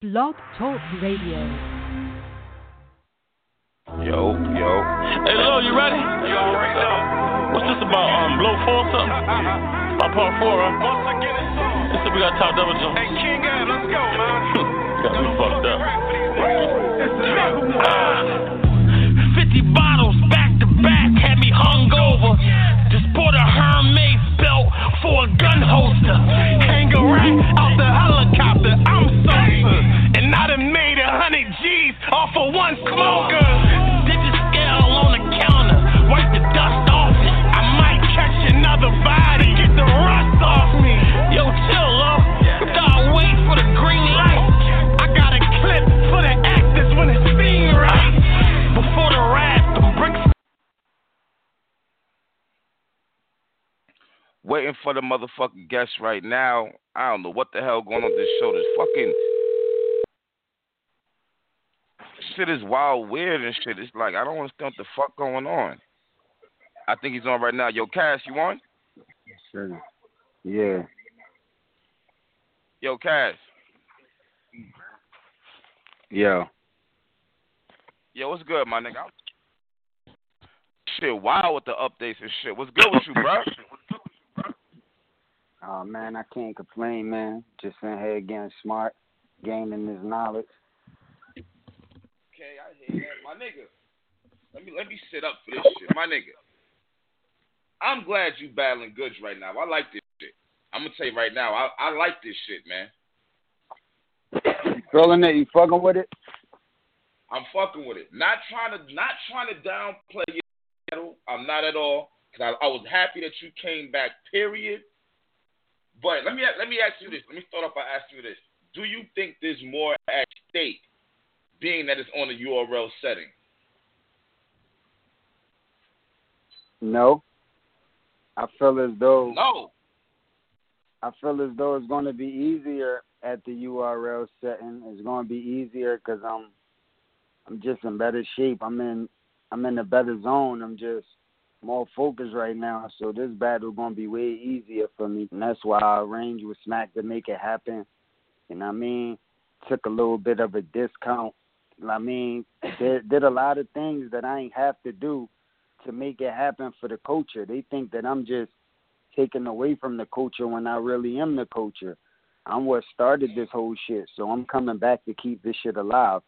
Blog Talk Radio. Yo, yo. Hey, Lil, you ready? You already know. What's this about? Um, blow four or something? About part four, huh? Once again, it's on. This is we got top double jump. Hey, King Ab, let's go, man. got me fucked up. Ah. 50 bottles back to back had me hungover. Just bought a Hermes belt for a gun holster. Hang a rack out the helicopter. Of one smoker. Digit scale on the counter. Wipe the dust off it. I might catch another body. Get the rust off me. Yo, chill, love. Gotta wait for the green light. I got a clip for the actors when it's being right. Before the rap, the bricks. Waiting for the motherfucking guest right now. I don't know what the hell going on with this show. This fucking shit is wild, weird and shit. It's like I don't understand what the fuck going on. I think he's on right now. Yo, Cash, you on? Sure. Yeah. Yo, Cash. Yo. Yo, what's good, my nigga? Shit, wild with the updates and shit. What's good with you, bro? Oh man, I can't complain, man. Just in here getting smart, gaining this knowledge. Okay, I hear that, my nigga. Let me let me sit up for this shit, my nigga. I'm glad you battling Goodz right now. I like this shit. I'm gonna tell you right now, I I like this shit, man. You feeling it? You fucking with it? I'm fucking with it. Not trying to not trying to downplay your battle. I'm not at all. Cause I, I was happy that you came back. Period. But let me let me ask you this. Let me start off by asking you this. Do you think there's more at stake, being that it's on a URL setting? No. I feel as though No. I feel as though it's going to be easier at the URL setting. It's going to be easier because I'm I'm just in better shape. I'm in I'm in a better zone. I'm just more focused right now. So this battle going to be way easier for me, and that's why I arranged with Smack to make it happen. And I mean, took a little bit of a discount. I mean, did, did a lot of things that I ain't have to do to make it happen for the culture. They think that I'm just taken away from the culture when I really am the culture. I'm what started this whole shit, so I'm coming back to keep this shit alive.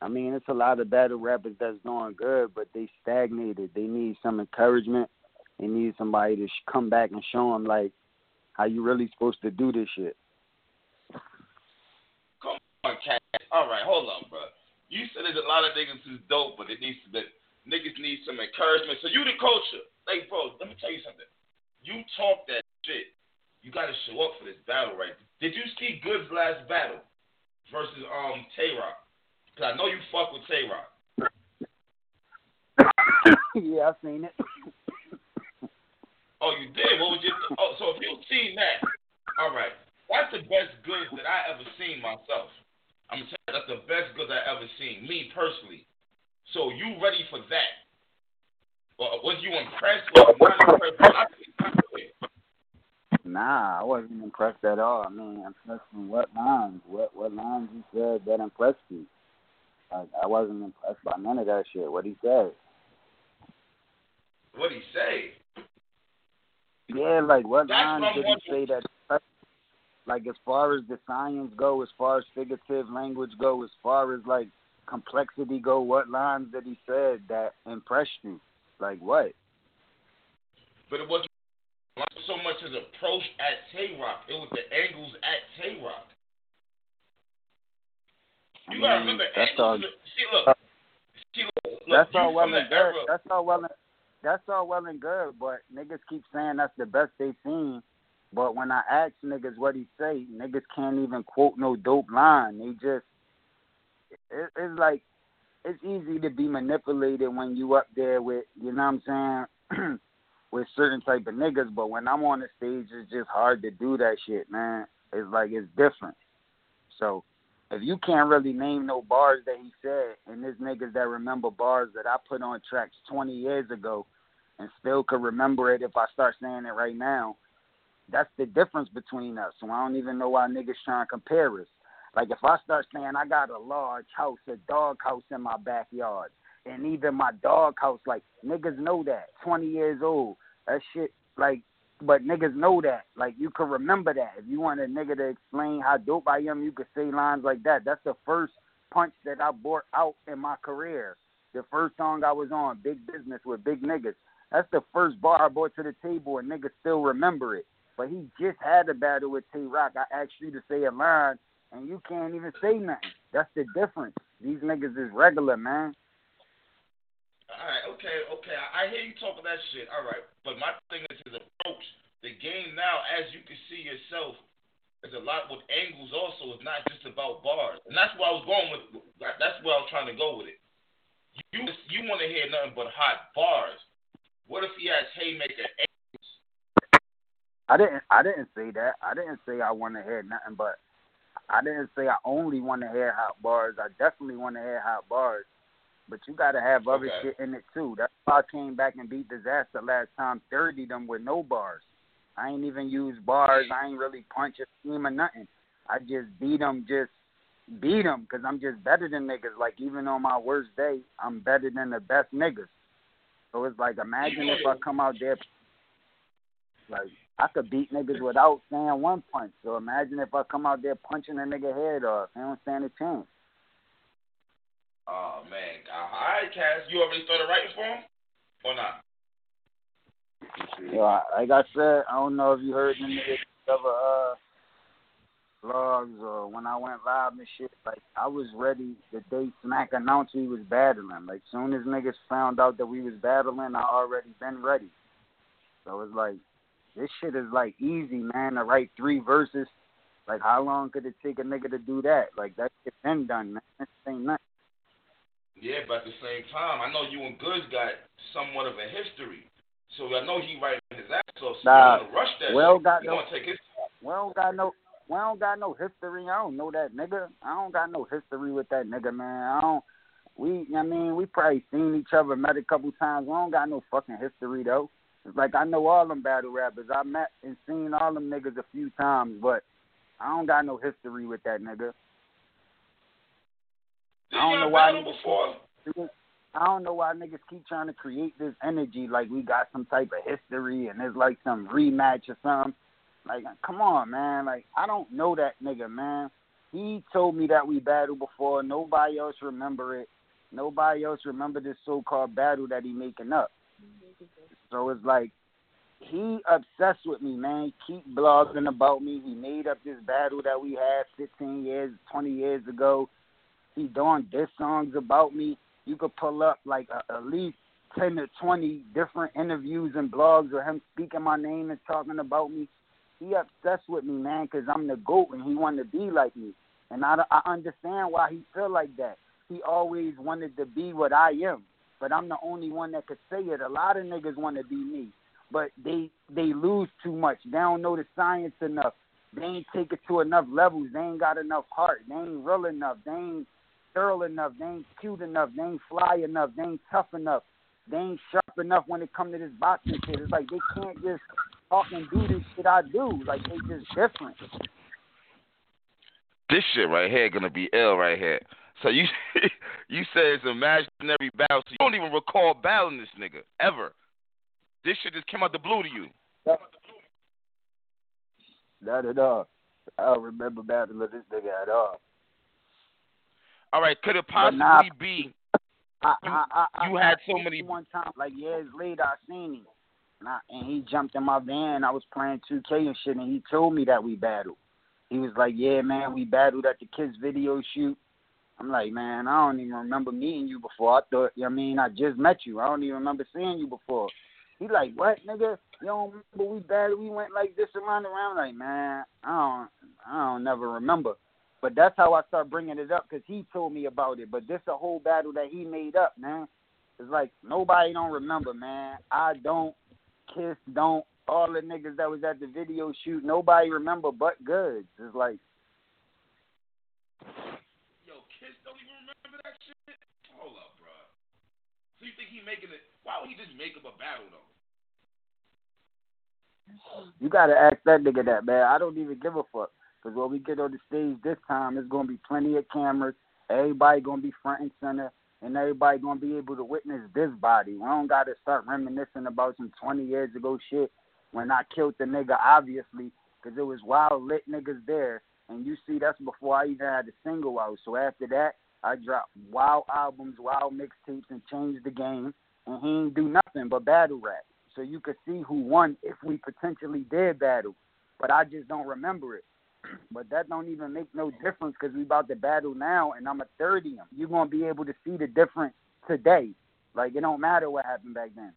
I mean, it's a lot of battle rappers that's doing good, but they stagnated. They need some encouragement. They need somebody to sh- come back and show them like how you really supposed to do this shit. Come on, Cass. All right, hold on, bro. You said there's a lot of niggas who's dope, but it needs to be, niggas need some encouragement. So you the culture. Like, bro, let me tell you something. You talk that shit. You got to show up for this battle, right? Did you see Goodz's last battle versus um Tay Rock? Cause I know you fuck with Tay Rock. yeah, I've seen it. Oh, you did. What was your? Oh, so if you've seen that, all right. That's the best Goodz that I ever seen myself. I'm gonna tell you, that's the best Goodz I ever seen, me personally. So you ready for that? Or was you impressed? You not impressed? I think you did. Nah, I wasn't impressed at all. I mean, impressed from what lines? What what lines he said that impressed you? Like, I wasn't impressed by none of that shit. What he said. What he say? Yeah, like what That's lines did he say that? Like as far as the science go, as far as figurative language go, as far as like complexity go, what lines did he said that impressed you? Like what? But it wasn't so much as approach at Tay Rock. It was the angles at Tay Rock. I You gotta remember, that's all. angles. See, look. See, look. look That's all well and good. era- That's all well and that's all well and good, but niggas keep saying that's the best they've seen. But when I ask niggas what he say, niggas can't even quote no dope line. They just it, it's like it's easy to be manipulated when you up there with you know what I'm saying with certain type of niggas. But when I'm on the stage, it's just hard to do that shit, man. It's like it's different. So if you can't really name no bars that he said, and there's niggas that remember bars that I put on tracks 20 years ago, and still could remember it if I start saying it right now, that's the difference between us. So I don't even know why niggas trying to compare us. Like if I start saying I got a large house, a dog house in my backyard, and even my dog house, like niggas know that. Twenty years old, that shit, like, but niggas know that. Like you can remember that. If you want a nigga to explain how dope I am, you could say lines like that. That's the first punch that I brought out in my career. The first song I was on, Big Business with Big Niggas. That's the first bar I brought to the table, and niggas still remember it. But he just had a battle with Tay Rock. I asked you to say a line, and you can't even say nothing. That's the difference. These niggas is regular, man. All right, okay, okay. I, I hear you talking that shit. All right, but my thing is his approach. The game now, as you can see yourself, is a lot with angles. Also, it's not just about bars, and that's where I was going with. That's where I was trying to go with it. You you want to hear nothing but hot bars. What if he has haymaker? I didn't. I didn't say that. I didn't say I want to hear nothing but. I didn't say I only want to hear hot bars. I definitely want to hear hot bars. But you got to have other Okay. shit in it too. That's why I came back and beat Dizaster last time, thirty them with no bars. I ain't even use bars. I ain't really punch a scheme or nothing. I just beat them, just beat them, because I'm just better than niggas. Like even on my worst day, I'm better than the best niggas. So it's like imagine if I come out there, like I could beat niggas without saying one punch. So imagine if I come out there punching a nigga head off. They don't stand a chance. Oh man, all right, Cass. You already started writing for him, or not? I- like I said, I don't know if you heard the niggas ever uh vlogs or when I went live and shit. Like I was ready the day Smack announced we was battling. Like soon as niggas found out that we was battling, I already been ready. So it's like this shit is like easy, man. To write three verses. Like how long could it take a nigga to do that? Like that shit been done, man. Ain't nothing. Yeah, but at the same time, I know you and Goodz got somewhat of a history. So I know he writing his ass off. So Nah, you rush that Will shit. got you no- take his We don't got no we don't got no history. I don't know that nigga. I don't got no history with that nigga, man. I don't we I mean, we probably seen each other, met a couple times. We don't got no fucking history though. Like I know all them battle rappers. I met and seen all them niggas a few times, but I don't got no history with that nigga. Did I don't know why niggas- before? I don't know why niggas keep trying to create this energy like we got some type of history and it's like some rematch or something. Like, come on, man. Like, I don't know that nigga, man. He told me that we battled before. Nobody else remember it. Nobody else remember this so-called battle that he making up. So it's like he obsessed with me, man. Keep blogging about me. He made up this battle that we had 15 years, 20 years ago. He doing diss songs about me. You could pull up like a, at least 10 to 20 different interviews and blogs of him speaking my name and talking about me. He obsessed with me, man, because I'm the GOAT and he wanted to be like me. And I, I understand why he feel like that. He always wanted to be what I am, but I'm the only one that could say it. A lot of niggas want to be me, but they they lose too much. They don't know the science enough. They ain't take it to enough levels. They ain't got enough heart. They ain't real enough. They ain't thorough enough. They ain't cute enough. They ain't fly enough. They ain't tough enough. They ain't sharp enough when it come to this boxing shit. It's like they can't just talk and do this shit I do. Like they just different. This shit right here gonna be ill right here. So you you say it's imaginary battle, so you don't even recall battling this nigga ever. This shit just came out the blue to you. Not at all. I don't remember battling this nigga at all. All right, could it possibly nah. be? I, You- I, I, you had so many- One time, like years later, I seen him, and, I, and he jumped in my van. I was playing 2K and shit, and he told me that we battled. He was like, "Yeah, man, we battled at the kids' video shoot." I'm like, "Man, I don't even remember meeting you before. I thought, I mean, I just met you. I don't even remember seeing you before." He like, "What, nigga? You don't remember we battled? We went like this around and around." Like, man, I don't, I don't never remember. But that's how I start bringing it up because he told me about it. But this a whole battle that he made up, man. It's like nobody don't remember, man. I don't, Kiss don't, all the niggas that was at the video shoot, nobody remember but Goodz. It's like, Yo, kids don't even remember that shit. Hold up, bro. So you think he making it? Why would he just make up a battle though? you gotta ask that nigga that, man. I don't even give a fuck. Because when we get on the stage this time, it's gonna be plenty of cameras. Everybody gonna be front and center, and everybody gonna be able to witness this body. We don't gotta start reminiscing about some 20 years ago shit when I killed the nigga, obviously, because it was wild lit niggas there. And you see, that's before I even had a single out. So after that, I dropped wild albums, wild mixtapes, and changed the game. And he ain't do nothing but battle rap. So you could see who won if we potentially did battle. But I just don't remember it. But that don't even make no difference because we about to battle now, and I'm a 30 him. You're gonna be able to see the difference today. Like it don't matter what happened back then.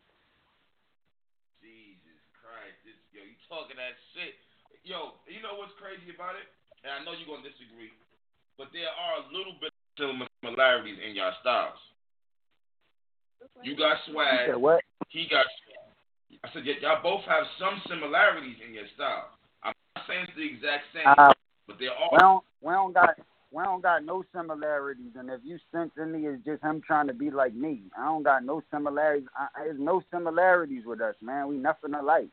Jesus Christ, this yo, you talking that shit. Yo, you know what's crazy about it? And I know you're gonna disagree, but there are a little bit similarities in your styles. You got You swag. said what? He got. Swag. I said y- y'all both have some similarities in your style. I'm not saying it's the exact same, Uh, but they're we don't we don't got we don't got no similarities, and if you sense any, it's just him trying to be like me. I don't got no similarities. I, there's no similarities with us, man. We nothing alike.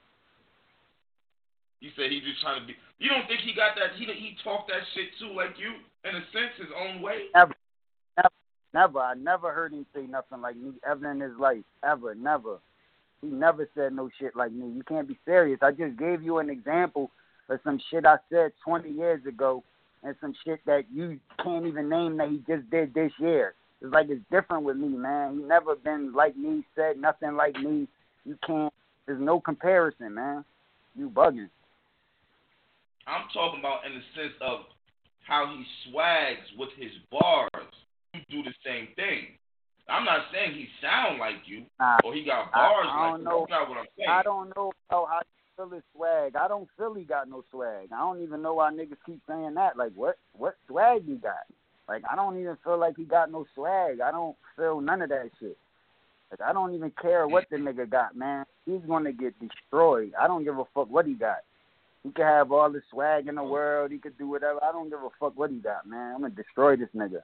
You said he just trying to be. You don't think he got that? He he talked that shit too, like you, in a sense, his own way. Never. Never. never. I never heard him say nothing like me ever in his life. Ever. Never. He never said no shit like me. You can't be serious. I just gave you an example of some shit I said 20 years ago and some shit that you can't even name that he just did this year. It's like it's different with me, man. He never been like me, said nothing like me. You can't. There's no comparison, man. You bugging. I'm talking about in the sense of how he swags with his bars. You do the same thing. I'm not saying he sound like you or he got bars I like don't you. know. That's not what I'm saying. I don't know how I feel his swag. I don't feel he got no swag. I don't even know why niggas keep saying that. Like, what what swag you got? Like, I don't even feel like he got no swag. I don't feel none of that shit. Like, I don't even care what the nigga got, man. He's gonna get destroyed. I don't give a fuck what he got. He could have all the swag in the world. He could do whatever. I don't give a fuck what he got, man. I'm gonna destroy this nigga.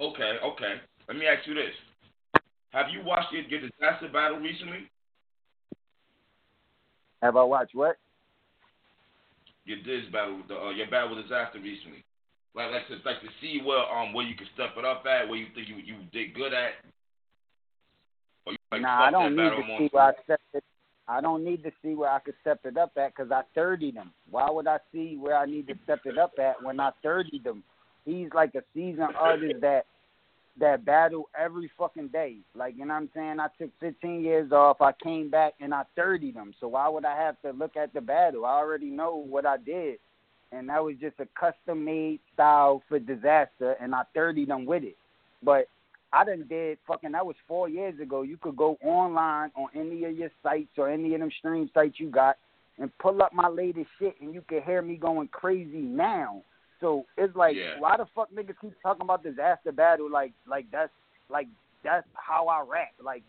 Okay, okay. Let me ask you this: Have you watched your, your Dizaster battle recently? Have I watched what? Your diz battle, the, uh, your battle with Dizaster recently. Like, like to like to see where um where you can step it up at, where you think you you did good at. Or you like nah, I don't need to see where I stepped it. I don't need to see where I could step it up at because I 30 them. Why would I see where I need to step it up at when I 30 them? He's like a seasoned artist that that battle every fucking day. Like you know what I'm saying? I took 15 years off. I came back and I 30 them. So why would I have to look at the battle? I already know what I did, and that was just a custom made style for Dizaster, and I 30 them with it. But I done did fucking that was four years ago. You could go online on any of your sites or any of them stream sites you got and pull up my latest shit and you can hear me going crazy now. So it's like Yeah. why the fuck niggas keep talking about Dizaster battle like like that's like that's how I rap. Like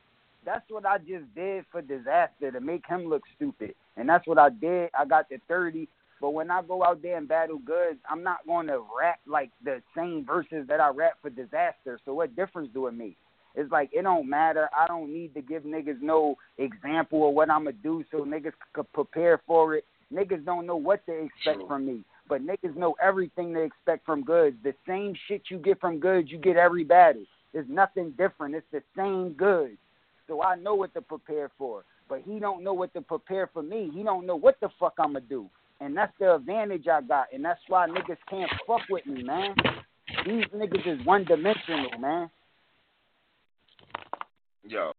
that's what I just did for Dizaster to make him look stupid. And that's what I did. I got to thirty. But when I go out there and battle Goodz, I'm not going to rap like the same verses that I rap for Dizaster. So what difference do it make? It's like it don't matter. I don't need to give niggas no example of what I'ma do so niggas could prepare for it. Niggas don't know what to expect True. from me, but niggas know everything they expect from Goodz. The same shit you get from Goodz, you get every battle. There's nothing different. It's the same Goodz. So I know what to prepare for. But he don't know what to prepare for me. He don't know what the fuck I'ma do. And that's the advantage I got. And that's why niggas can't fuck with me, man. These niggas is one dimensional, man. Yo,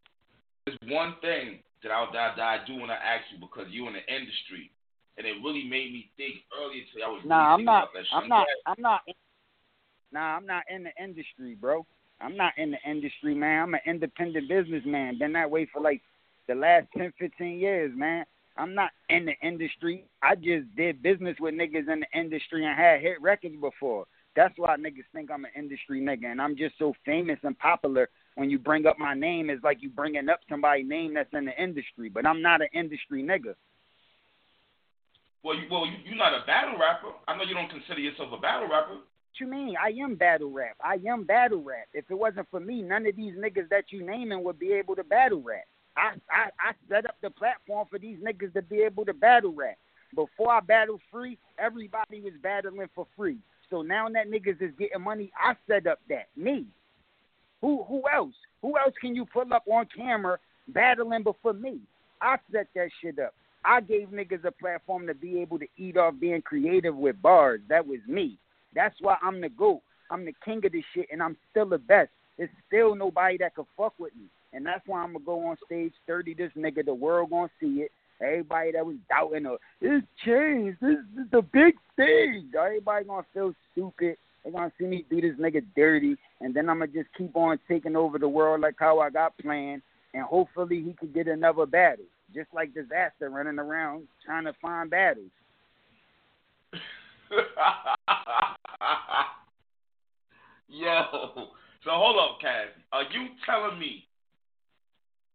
there's one thing that I, that, I do want to ask you because you in the industry, and it really made me think earlier today. I was Nah, really I'm not. about that shit. I'm not. I'm not. Nah, I'm not in the industry, bro. I'm not in the industry, man. I'm an independent businessman. Been that way for like the last ten, fifteen years, man. I'm not in the industry. I just did business with niggas in the industry and had hit records before. That's why niggas think I'm an industry nigga, and I'm just so famous and popular. When you bring up my name, it's like you bringing up somebody's name that's in the industry, but I'm not an industry nigga. Well, you, well, you, you're not a battle rapper. I know you don't consider yourself a battle rapper. What you mean? I am battle rap. I am battle rap. If it wasn't for me, none of these niggas that you naming would be able to battle rap. I, I I set up the platform for these niggas to be able to battle rap. before I battled free, everybody was battling for free. So now that niggas is getting money, I set up that me. Who who else? Who else can you pull up on camera battling before me? I set that shit up. I gave niggas a platform to be able to eat off being creative with bars. That was me. That's why I'm the GOAT. I'm the king of this shit, and I'm still the best. There's still nobody that can fuck with me. And that's why I'm to go on stage 30 this nigga. The world to see it. Everybody that was doubting, uh, it's changed. This, is the big thing. Everybody to feel stupid. They're going to see me do this nigga dirty. And then I'm to just keep on taking over the world like how I got planned. And hopefully he could get another battle. Just like Dizaster running around trying to find battles. Yo, so hold up, Cass. Are you telling me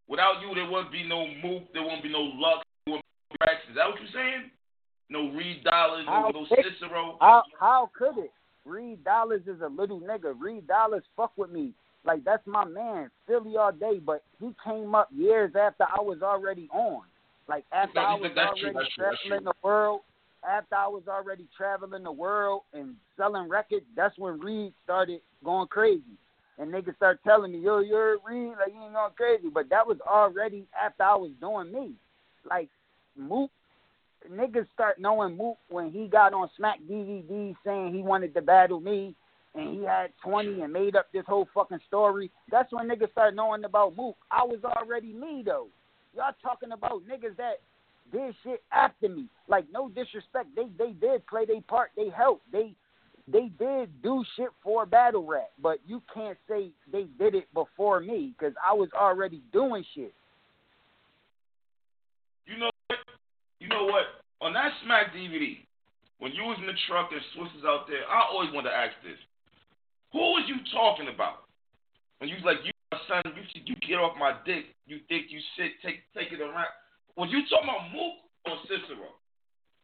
without you there wouldn't be no Mook, there won't be no Lux, there won't be Rex? Is that what you're saying? No Reed Dollaz, How no Cicero. How how could it? Reed Dollaz is a little nigga. Reed Dollaz fuck with me. Like that's my man, Philly all day. But he came up years after I was already on. Like after I was already true, that's traveling the world. After I was already traveling the world and selling records, that's when Reed started going crazy. And niggas start telling me, yo, you're Reed, like you ain't going crazy. But that was already after I was doing me. Like Mook niggas start knowing Mook when he got on Smack DVD saying he wanted to battle me and he had 20 and made up this whole fucking story. That's when niggas start knowing about Mook. I was already me though. Y'all talking about niggas that did shit after me. Like no disrespect, they they did play their part. They helped. They they did do shit for battle rap, but you can't say they did it before me because I was already doing shit. You know what? You know what? On that Smack DVD, when you was in the truck and Swizz was out there, I always wanted to ask this: Who was you talking about? When you was like, "You my son, you you get off my dick. You think you sit, take take it around." Was you talking about Mook or Cicero?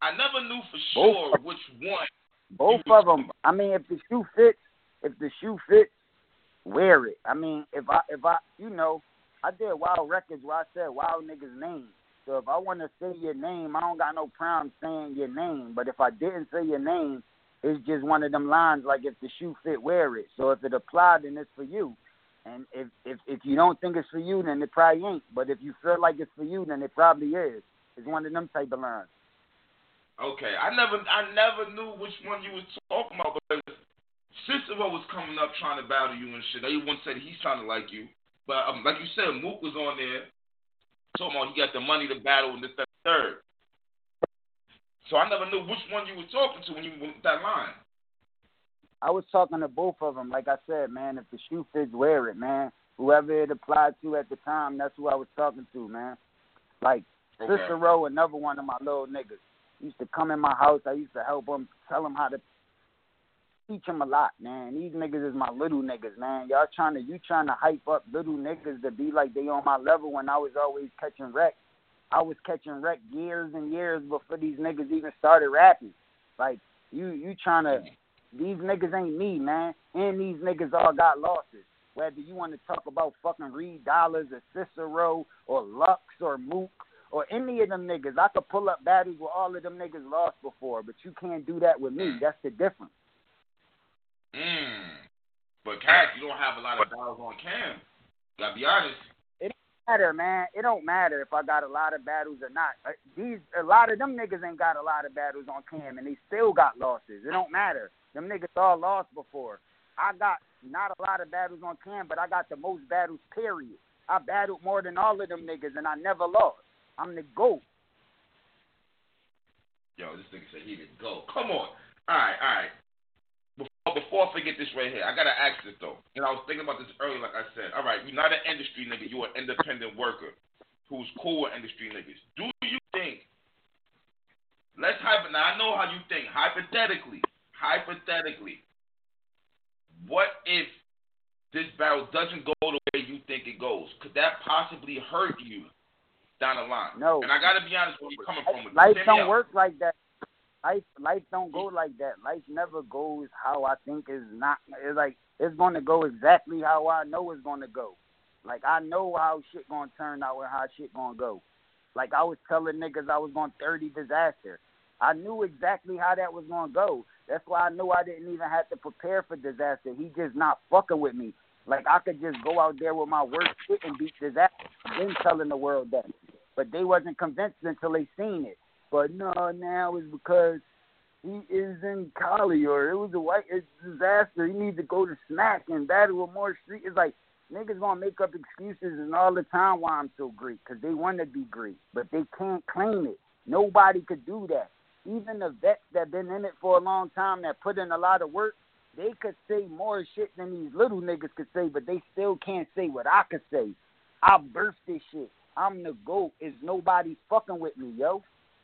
I never knew for sure Both. which one. Both You of them. I mean, if the shoe fits, if the shoe fits, wear it. I mean, if I if I you know, I did Wild Records where I said Wild niggas name. So if I want to say your name, I don't got no problem saying your name. But if I didn't say your name, it's just one of them lines like if the shoe fit, wear it. So if it applied, then it's for you. And if if if you don't think it's for you, then it probably ain't. But if you feel like it's for you, then it probably is. It's one of them type of lines. Okay, I never I never knew which one you was talking about because Cicero was coming up trying to battle you and shit. Everyone said he's trying to like you, but um, like you said, Mook was on there talking about he got the money to battle in the th- third. So I never knew which one you were talking to when you went that line. I was talking to both of them. Like I said, man, if the shoe fits, wear it, man. Whoever it applied to at the time, that's who I was talking to, man. Like Okay. Cicero, another one of my little niggas. Used to come in my house. I used to help him, tell him how to teach him a lot, man. These niggas is my little niggas, man. Y'all trying to you trying to hype up little niggas to be like they on my level when I was always catching wreck. I was catching wreck years and years before these niggas even started rapping. Like you you trying to these niggas ain't me, man. And these niggas all got losses. Whether you want to talk about fucking Reed Dollaz or Cicero or Lux or Mook or any of them niggas, I could pull up battles where all of them niggas lost before, but you can't do that with me. That's the difference. Mm. But Cash, you don't have a lot of battles on cam. Gotta be honest. It don't matter, man. It don't matter if I got a lot of battles or not. Uh, These a lot of them niggas ain't got a lot of battles on cam, and they still got losses. It don't matter. Them niggas all lost before. I got not a lot of battles on cam, but I got the most battles. Period. I battled more than all of them niggas, and I never lost. I'm the goat. Yo, this nigga said he didn't go. Come on. All right, all right. Before, before I forget this right here, I gotta ask this though. And I was thinking about this earlier, like I said. All right, you're not an industry nigga. You're an independent worker who's cool with industry niggas. Do you think? Let's hypo. Now I know how you think. Hypothetically, hypothetically, what if this battle doesn't go the way you think it goes? Could that possibly hurt you down the line? No. And I gotta be honest where you're coming from. with. Life don't out. work like that. Life life don't go like that. Life never goes how I think is not. It's like it's going to go exactly how I know it's going to go. Like I know how shit going to turn out and how shit going to go. Like I was telling niggas I was going 30 Dizaster. I knew exactly how that was gonna go. That's why I knew I didn't even have to prepare for Dizaster. He just not fucking with me. Like I could just go out there with my worst shit and beat Dizaster, then telling the world that. But they wasn't convinced until they seen it. But no, now it's because he is in Cali or it was a white it's Dizaster. He needs to go to Smack and battle with more street. It's like niggas gonna make up excuses and all the time why I'm so great because they want to be great, but they can't claim it. Nobody could do that. Even the vets that been in it for a long time that put in a lot of work, they could say more shit than these little niggas could say, but they still can't say what I could say. I birthed this shit. I'm the GOAT. Is nobody fucking with me, yo?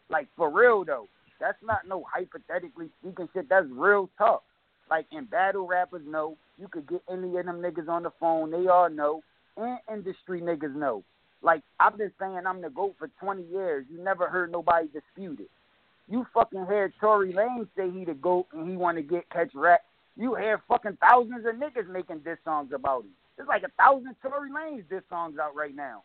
Like, for real, though. That's not no hypothetically speaking shit. That's real tough. Like, in battle rappers know, you could get any of them niggas on the phone. They all know. And industry niggas know. Like, I've been saying I'm the GOAT for 20 years. You never heard nobody dispute it. You fucking heard Tory Lanez say he the GOAT and he want to get catch rap. You hear fucking thousands of niggas making diss songs about him. There's like a thousand Tory Lanez diss songs out right now.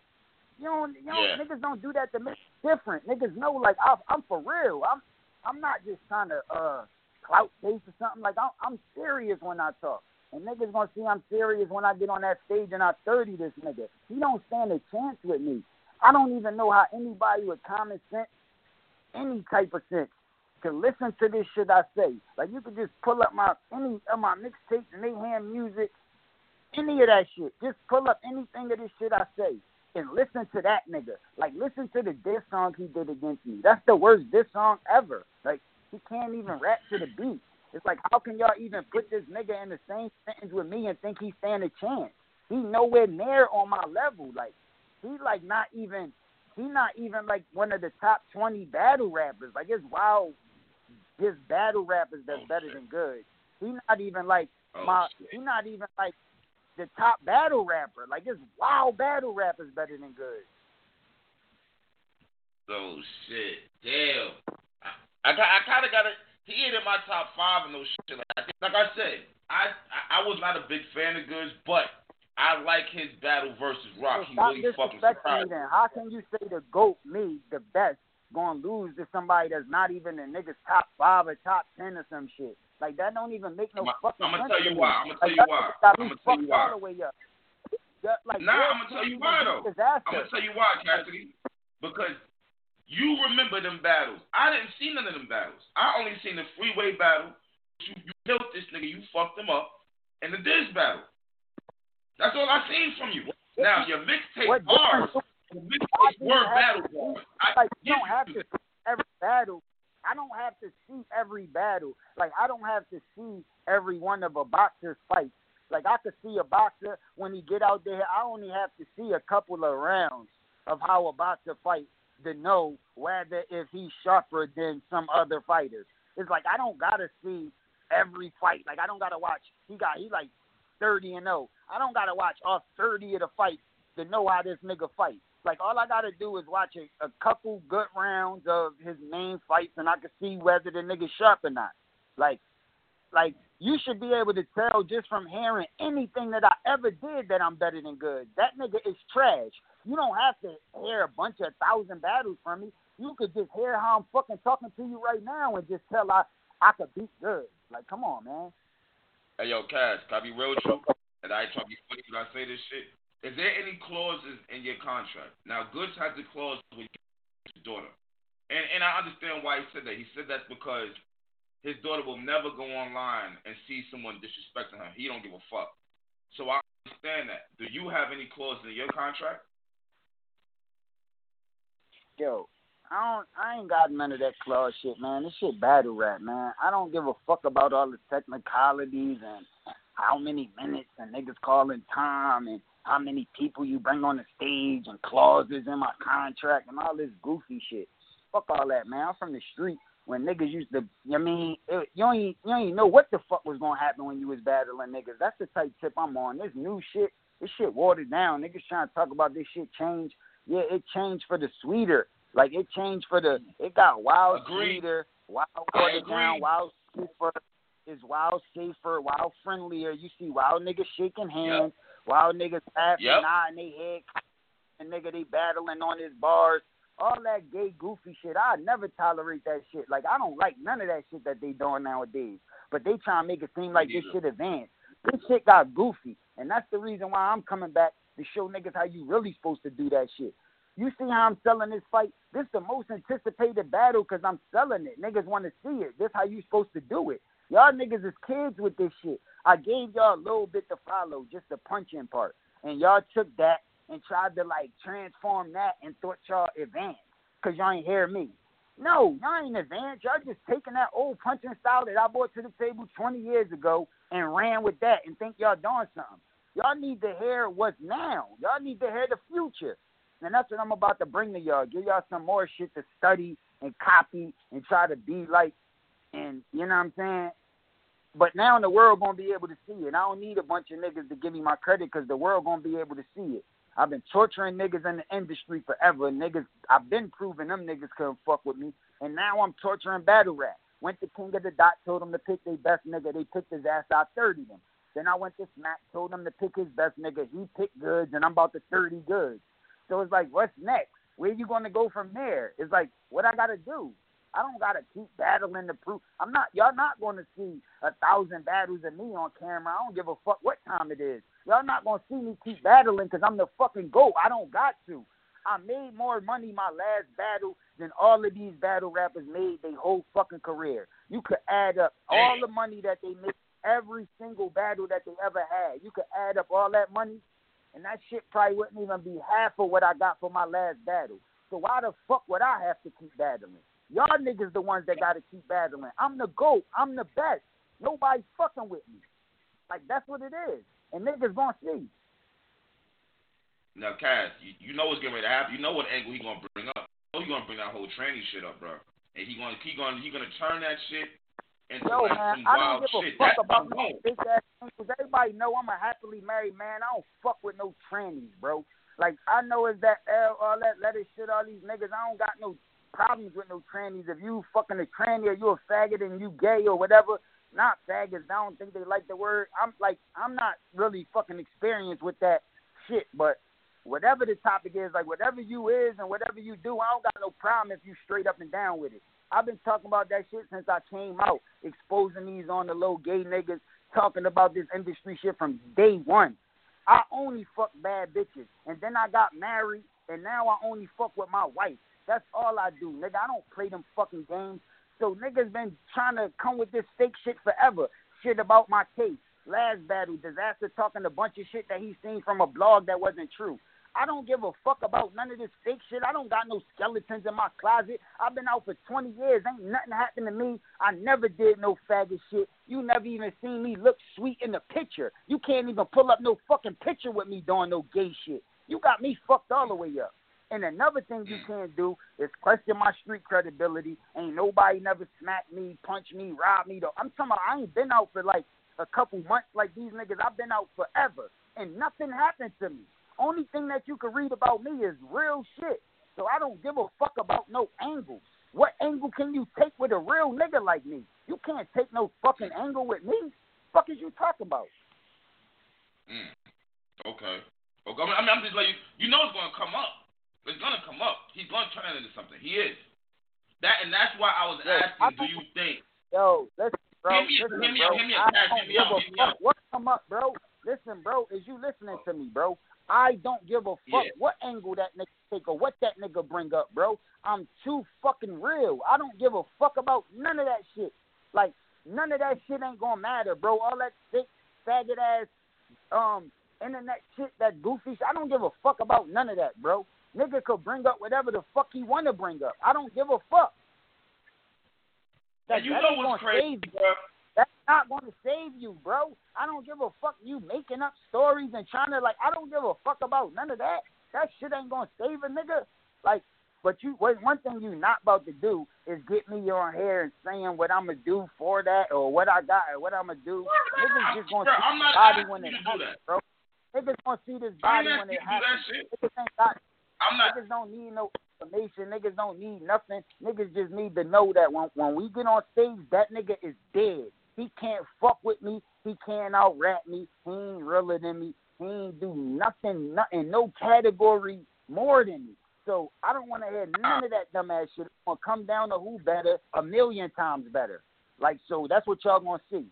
You know, you know, Yeah. niggas don't do that to make different. Niggas know, like, I, I'm for real. I'm, I'm not just trying to uh clout chase or something. Like, I'm, I'm serious when I talk. And niggas gonna see I'm serious when I get on that stage and I 30 this nigga. He don't stand a chance with me. I don't even know how anybody with common sense, any type of sense, can listen to this shit I say. Like you could just pull up my any of my mixtapes, mayhem music, any of that shit. Just pull up anything of this shit I say and listen to that nigga. Like listen to the diss song he did against me. That's the worst diss song ever. Like he can't even rap to the beat. It's like how can y'all even put this nigga in the same sentence with me and think he stand a chance? He nowhere near on my level. Like he like not even he not even like one of the top twenty battle rappers. Like it's wild His battle rappers that's Oh, better shit. than good. He not even like Oh, my shit. he not even like the top battle rapper. Like it's wild battle rappers better than good. Oh shit, damn. I, I I kind of got it. He ain't in my top five and no shit like. Like I said, I, I, I was not a big fan of Goodz, but I like his battle versus Rock. So He really fucking disrespecting me then. How can you say the GOAT, me, the best, gonna lose to somebody that's not even in niggas top five or top ten or some shit? Like that don't even make no I'ma- fucking I'ma tell you why. I'ma tell you why. me I'ma tell you why. all the way up. Like, Nah, I'ma tell you why, though. I'm gonna tell you why, Cassidy. Because you remember them battles. I didn't see none of them battles. I only seen the freeway battle. You, you killed this nigga. You fucked him up. And the diss battle. That's all I seen from you. Now your mixtape bars. Your mixtape were battle bars. I like you don't have to every battle. I don't have to see every battle. Like I don't have to see every one of a boxer's fights. Like I could see a boxer when he get out there. I only have to see a couple of rounds of how a boxer fights to know whether if he's sharper than some other fighters. It's like I don't gotta see every fight. Like I don't gotta watch. He got he like thirty and zero. I don't gotta watch all thirty of the fights to know how this nigga fights. Like all I gotta do is watch a, a couple good rounds of his main fights, and I can see whether the nigga's sharp or not. Like, like you should be able to tell just from hearing anything that I ever did that I'm better than good. That nigga is trash. You don't have to hear a bunch of thousand battles from me. You could just hear how I'm fucking talking to you right now and just tell I I could beat good. Like, come on, man. Hey yo, Cass, can I be real with you? And I ain't trying to be funny when I say this shit. Is there any clauses in your contract? Now, Goodz has a clause with his daughter, and and I understand why he said that. He said that's because his daughter will never go online and see someone disrespecting her. He don't give a fuck. So I understand that. Do you have any clauses in your contract? Yo, I don't I ain't got none of that clause shit, man. This shit battle rap, man. I don't give a fuck about all the technicalities and how many minutes and niggas calling time and how many people you bring on the stage and clauses in my contract and all this goofy shit. Fuck all that, man. I'm from the street when niggas used to. I mean, it, you don't you don't even know what the fuck was gonna happen when you was battling niggas. That's the type tip I'm on. This new shit, this shit watered down. Niggas trying to talk about this shit change. Yeah, it changed for the sweeter. Like it changed for the. It got wild Agreed. sweeter, wild watered down, wild safer. Is wild safer, wild friendlier. You see wild niggas shaking hands, wild niggas laughing, Yep. nodding their head, and nigga they battling on his bars. all that gay goofy shit. I never tolerate that shit. Like I don't like none of that shit that they doing nowadays. But they try to make it seem like this shit advanced. This shit got goofy, and that's the reason why I'm coming back to show niggas how you really supposed to do that shit. You see how I'm selling this fight? This the most anticipated battle because I'm selling it. Niggas want to see it. This how you supposed to do it. Y'all niggas is kids with this shit. I gave y'all a little bit to follow, just the punching part, and y'all took that and tried to like transform that and thought y'all advanced because y'all ain't hear me. No, y'all ain't advanced. Y'all just taking that old punching style that I brought to the table 20 years ago and ran with that and think y'all doing something. Y'all need to hear what's now. Y'all need to hear the future. And that's what I'm about to bring to y'all. Give y'all some more shit to study and copy and try to be like. And you know what I'm saying? But now the world gonna be able to see it. I don't need a bunch of niggas to give me my credit because the world gonna be able to see it. I've been torturing niggas in the industry forever. Niggas, I've been proving them niggas couldn't fuck with me, and now I'm torturing battle rap. Went to King of the Dot, told him to pick their best nigga. They picked his ass. I 30 them. Then I went to Smack, told him to pick his best nigga. He picked Goodz, and I'm about to 30 Goodz. So it's like, what's next? Where you gonna go from there? It's like, what I gotta do? I don't gotta keep battling to prove. I'm not. Y'all not gonna see a thousand battles of me on camera. I don't give a fuck what time it is. Y'all not gonna see me keep battling because I'm the fucking goat. I don't got to. I made more money my last battle than all of these battle rappers made their whole fucking career. You could add up all the money that they made every single battle that they ever had. You could add up all that money, and that shit probably wouldn't even be half of what I got for my last battle. So why the fuck would I have to keep battling? Y'all niggas the ones that gotta keep battling. I'm the GOAT. I'm the best. Nobody's fucking with me. Like that's what it is. And niggas gonna see. Now, Cass, you, you know what's getting ready to happen. You know what angle he gonna bring up. Oh, you know he gonna bring that whole tranny shit up, bro. And he gonna he gonna he gonna turn that shit into Yo, like man, some I wild don't give shit. a fuck That's about no big ass ankles. Everybody know I'm a happily married man. I don't fuck with no trannies, bro. Like I know it's that L, all that letter shit, all these niggas. I don't got no problems with no trannies. If you fucking a tranny or you a faggot and you gay or whatever, not faggots. I don't think they like the word. I'm like I'm not really fucking experienced with that shit, but whatever the topic is, like whatever you is and whatever you do, I don't got no problem if you straight up and down with it. I've been talking about that shit since I came out, exposing these on the low gay niggas, talking about this industry shit from day one. I only fuck bad bitches, and then I got married, and now I only fuck with my wife. That's all I do, nigga. I don't play them fucking games. So niggas been trying to come with this fake shit forever. Shit about my case. Last battle, Dizaster talking a bunch of shit that he seen from a blog that wasn't true. I don't give a fuck about none of this fake shit. I don't got no skeletons in my closet. I've been out for 20 years. Ain't nothing happened to me. I never did no faggot shit. You never even seen me look sweet in the picture. You can't even pull up no fucking picture with me doing no gay shit. You got me fucked all the way up. And another thing you can't do is question my street credibility. Ain't nobody never smacked me, punched me, robbed me. Though I'm talking about I ain't been out for like a couple months like these niggas. I've been out forever, and nothing happened to me. Only thing that you can read about me is real shit. So I don't give a fuck about no angles. What angle can you take with a real nigga like me? You can't take no fucking angle with me. Fuck is you talking about? Mm. Okay. Okay. I mean, I'm just like you. Know it's gonna come up. It's gonna come up. He's gonna turn it into something. He is. That and that's why I was Yo, asking. I do you think? Yo, listen, bro. Hear me- listen, hear me bro. out, hear me I Cash, don't me give out, a me fuck what come up, bro. Listen, bro, is you listening to me, bro? I don't give a fuck Yeah. what angle that nigga take or what that nigga bring up, bro. I'm too fucking real. I don't give a fuck about none of that shit. Like none of that shit ain't gonna matter, bro. All that sick faggot ass um internet shit, that goofy shit. I don't give a fuck about none of that, bro. Nigga could bring up whatever the fuck he wanna bring up. I don't give a fuck. That, And you know what's gonna crazy, save you. bro? That's not going to save you, bro. I don't give a fuck you making up stories and trying to like. I don't give a fuck about none of that. That shit ain't gonna save a nigga. Like, but you, what one thing you not about to do is get me on here and saying what I'm gonna do for that or what I got or what I'm gonna do. Niggas just gonna Bro, see I'm this not body when it to do happens, that. bro. Niggas gonna see this body when it happens. shit. Niggas ain't got I'm not. Niggas don't need no information. Niggas don't need nothing. Niggas just need to know that when when we get on stage, that nigga is dead. He can't fuck with me. He can't out rap me. He ain't realer than me. He ain't do nothing, nothing, no category more than me. So I don't want to hear none of that dumbass shit. I'm gonna come down to who better, a million times better. Like so, that's what y'all gonna see.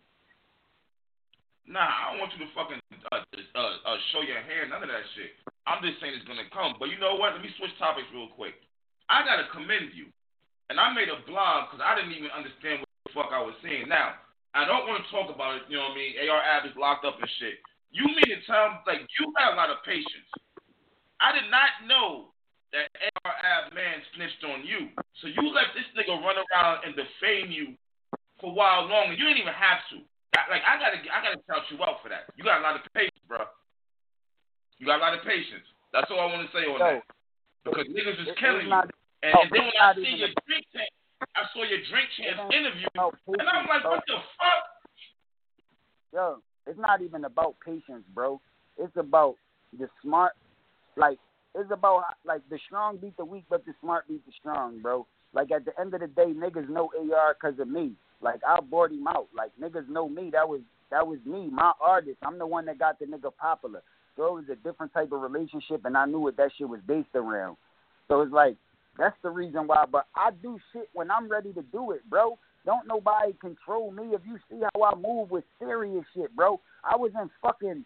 Nah, I want you to fucking uh, uh, uh, show your hair, none of that shit. I'm just saying it's gonna come. But you know what? Let me switch topics real quick. I gotta commend you, and I made a blog because I didn't even understand what the fuck I was saying. Now, I don't want to talk about it. You know what I mean? AR Ab is locked up and shit. You mean to tell like you got a lot of patience? I did not know that AR Ab man snitched on you. So you let this nigga run around and defame you for a while longer. You didn't even have to. Like I gotta, I gotta shout you out for that. You got a lot of patience, bro. You got a lot of patience. That's all I want to say on Yo, that. Because niggas is It- killing you. not, And, oh, and then oh. when I see your drink champ, I saw your drink champ ain't interview, and I'm like, what the fuck? Yo, it's not even about patience, bro. It's about the smart. Like it's about like the strong beat the weak, but the smart beat the strong, bro. Like at the end of the day, niggas know AR because of me. Like I bought him out. Like niggas know me. That was that was me, my artist. I'm the one that got the nigga popular. So it was a different type of relationship, and I knew what that shit was based around. So it's like that's the reason why. But I do shit when I'm ready to do it, bro. Don't nobody control me. If you see how I move with serious shit, bro. I was in fucking,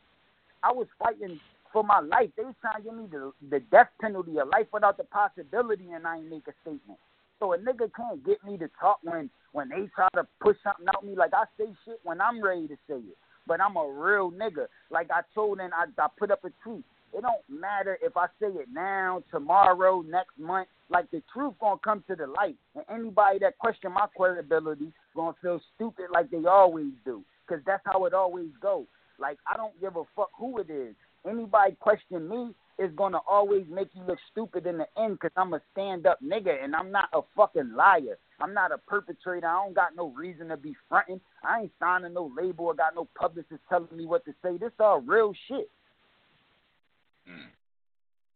I was fighting for my life. They was trying to give me the the death penalty, a life without the possibility, and I ain't make a statement. So a nigga can't get me to talk when when they try to push something out me. Like I say shit when I'm ready to say it. But I'm a real nigga. Like I told and I, I put up a tweet. It don't matter if I say it now, tomorrow, next month. Like the truth gonna come to the light, and anybody that question my credibility gonna feel stupid like they always do. Cause that's how it always go. Like I don't give a fuck who it is. Anybody question me is gonna always make you look stupid in the end. Cause I'm a stand up nigga and I'm not a fucking liar. I'm not a perpetrator. I don't got no reason to be fronting. I ain't signing no label or got no publicist telling me what to say. This all real shit. Mm.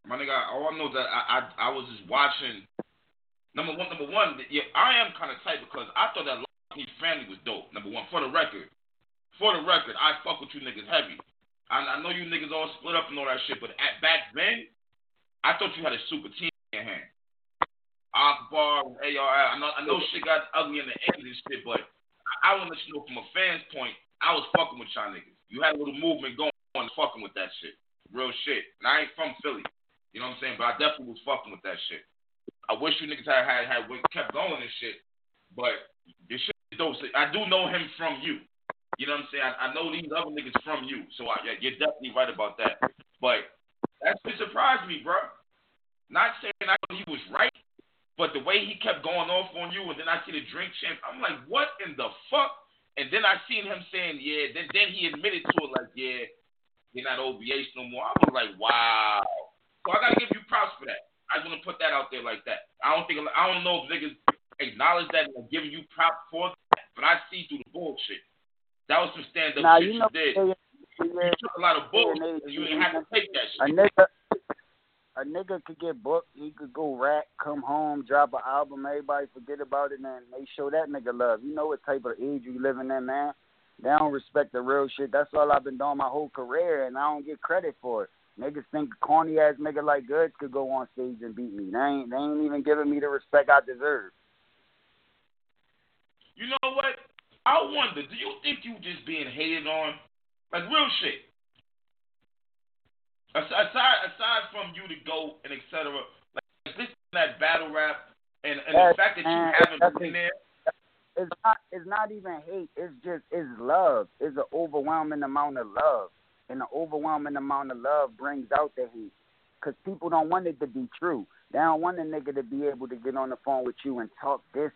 My nigga, all I know that I, I I was just watching. Number one, number one, yeah, I am kind of tight because I thought that Lockheed family was dope. Number one, for the record, for the record, I fuck with you niggas heavy. I, I know you niggas all split up and all that shit, but at back then, I thought you had a super team in your hand. Akbar, AR, I know, I know shit got ugly in the end of this shit, but I, I want to let you know from a fan's point, I was fucking with y'all niggas. You had a little movement going on, fucking with that shit. Real shit. And I ain't from Philly. You know what I'm saying? But I definitely was fucking with that shit. I wish you niggas had had, had kept going and shit. But this shit is dope. I do know him from you. You know what I'm saying? I, I know these other niggas from you. So I, you're definitely right about that. But that shit surprised me, bro. Not saying I he was right, but the way he kept going off on you, and then I see the drink champ, I'm like, what in the fuck? And then I seen him saying, yeah. Then then he admitted to it, like, yeah, you're not OBH no more. I was like, wow. So I gotta give you props for that. I just want to put that out there like that. I don't think I don't know if niggas acknowledge that and giving you props for that, but I see through the bullshit. That was some stand up Now shit you know, you did. yeah, You took a lot of bullshit, and you didn't have to take that shit. a nigga, a nigga could get booked. He could go rap, come home, drop an album. Everybody forget about it, and they show that nigga love. You know what type of age you living in, man. They don't respect the real shit. That's all I've been doing my whole career, and I don't get credit for it. Niggas think corny ass nigga like Goodz could go on stage and beat me. They ain't, they ain't even giving me the respect I deserve. You know what? I wonder, do you think you just being hated on? Like real shit. Aside aside from you to go and etc. Like this that battle rap and, and the fact that you haven't been there. It's not. It's not even hate. It's just. It's love. It's an overwhelming amount of love, and the overwhelming amount of love brings out the hate. Cause people don't want it to be true. They don't want a nigga to be able to get on the phone with you and talk this,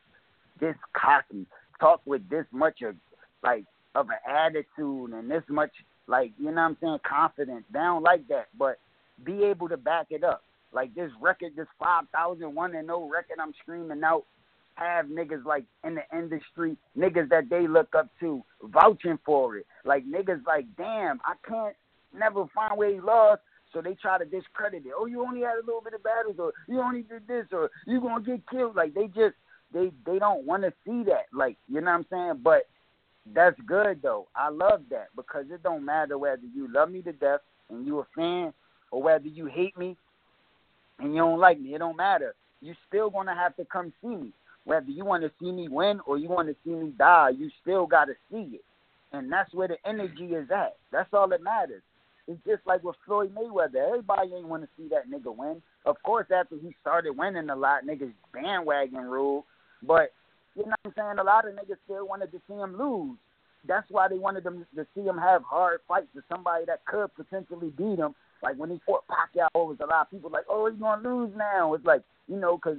this cocky, talk with this much of, like, of an attitude and this much, like, you know what I'm saying, confidence. They don't like that, but be able to back it up. Like this record, this five thousand one and no record I'm screaming out have niggas like in the industry, niggas that they look up to, vouching for it. Like niggas like, damn, I can't never find where he lost, so they try to discredit it. Oh, you only had a little bit of battles, or you only did this, or you gonna get killed. Like they just they they don't want to see that. Like you know what I'm saying? But that's good though. I love that because it don't matter whether you love me to death and you a fan, or whether you hate me and you don't like me, it don't matter. You still gonna have to come see me. Whether you want to see me win or you want to see me die, you still got to see it. And that's where the energy is at. That's all that matters. It's just like with Floyd Mayweather. Everybody ain't want to see that nigga win. Of course, after he started winning a lot, niggas bandwagon rule. But you know what I'm saying? A lot of niggas still wanted to see him lose. That's why they wanted them to see him have hard fights with somebody that could potentially beat him. Like when he fought Pacquiao, it was a lot of people like, "Oh, he's gonna lose now." It's like you know, because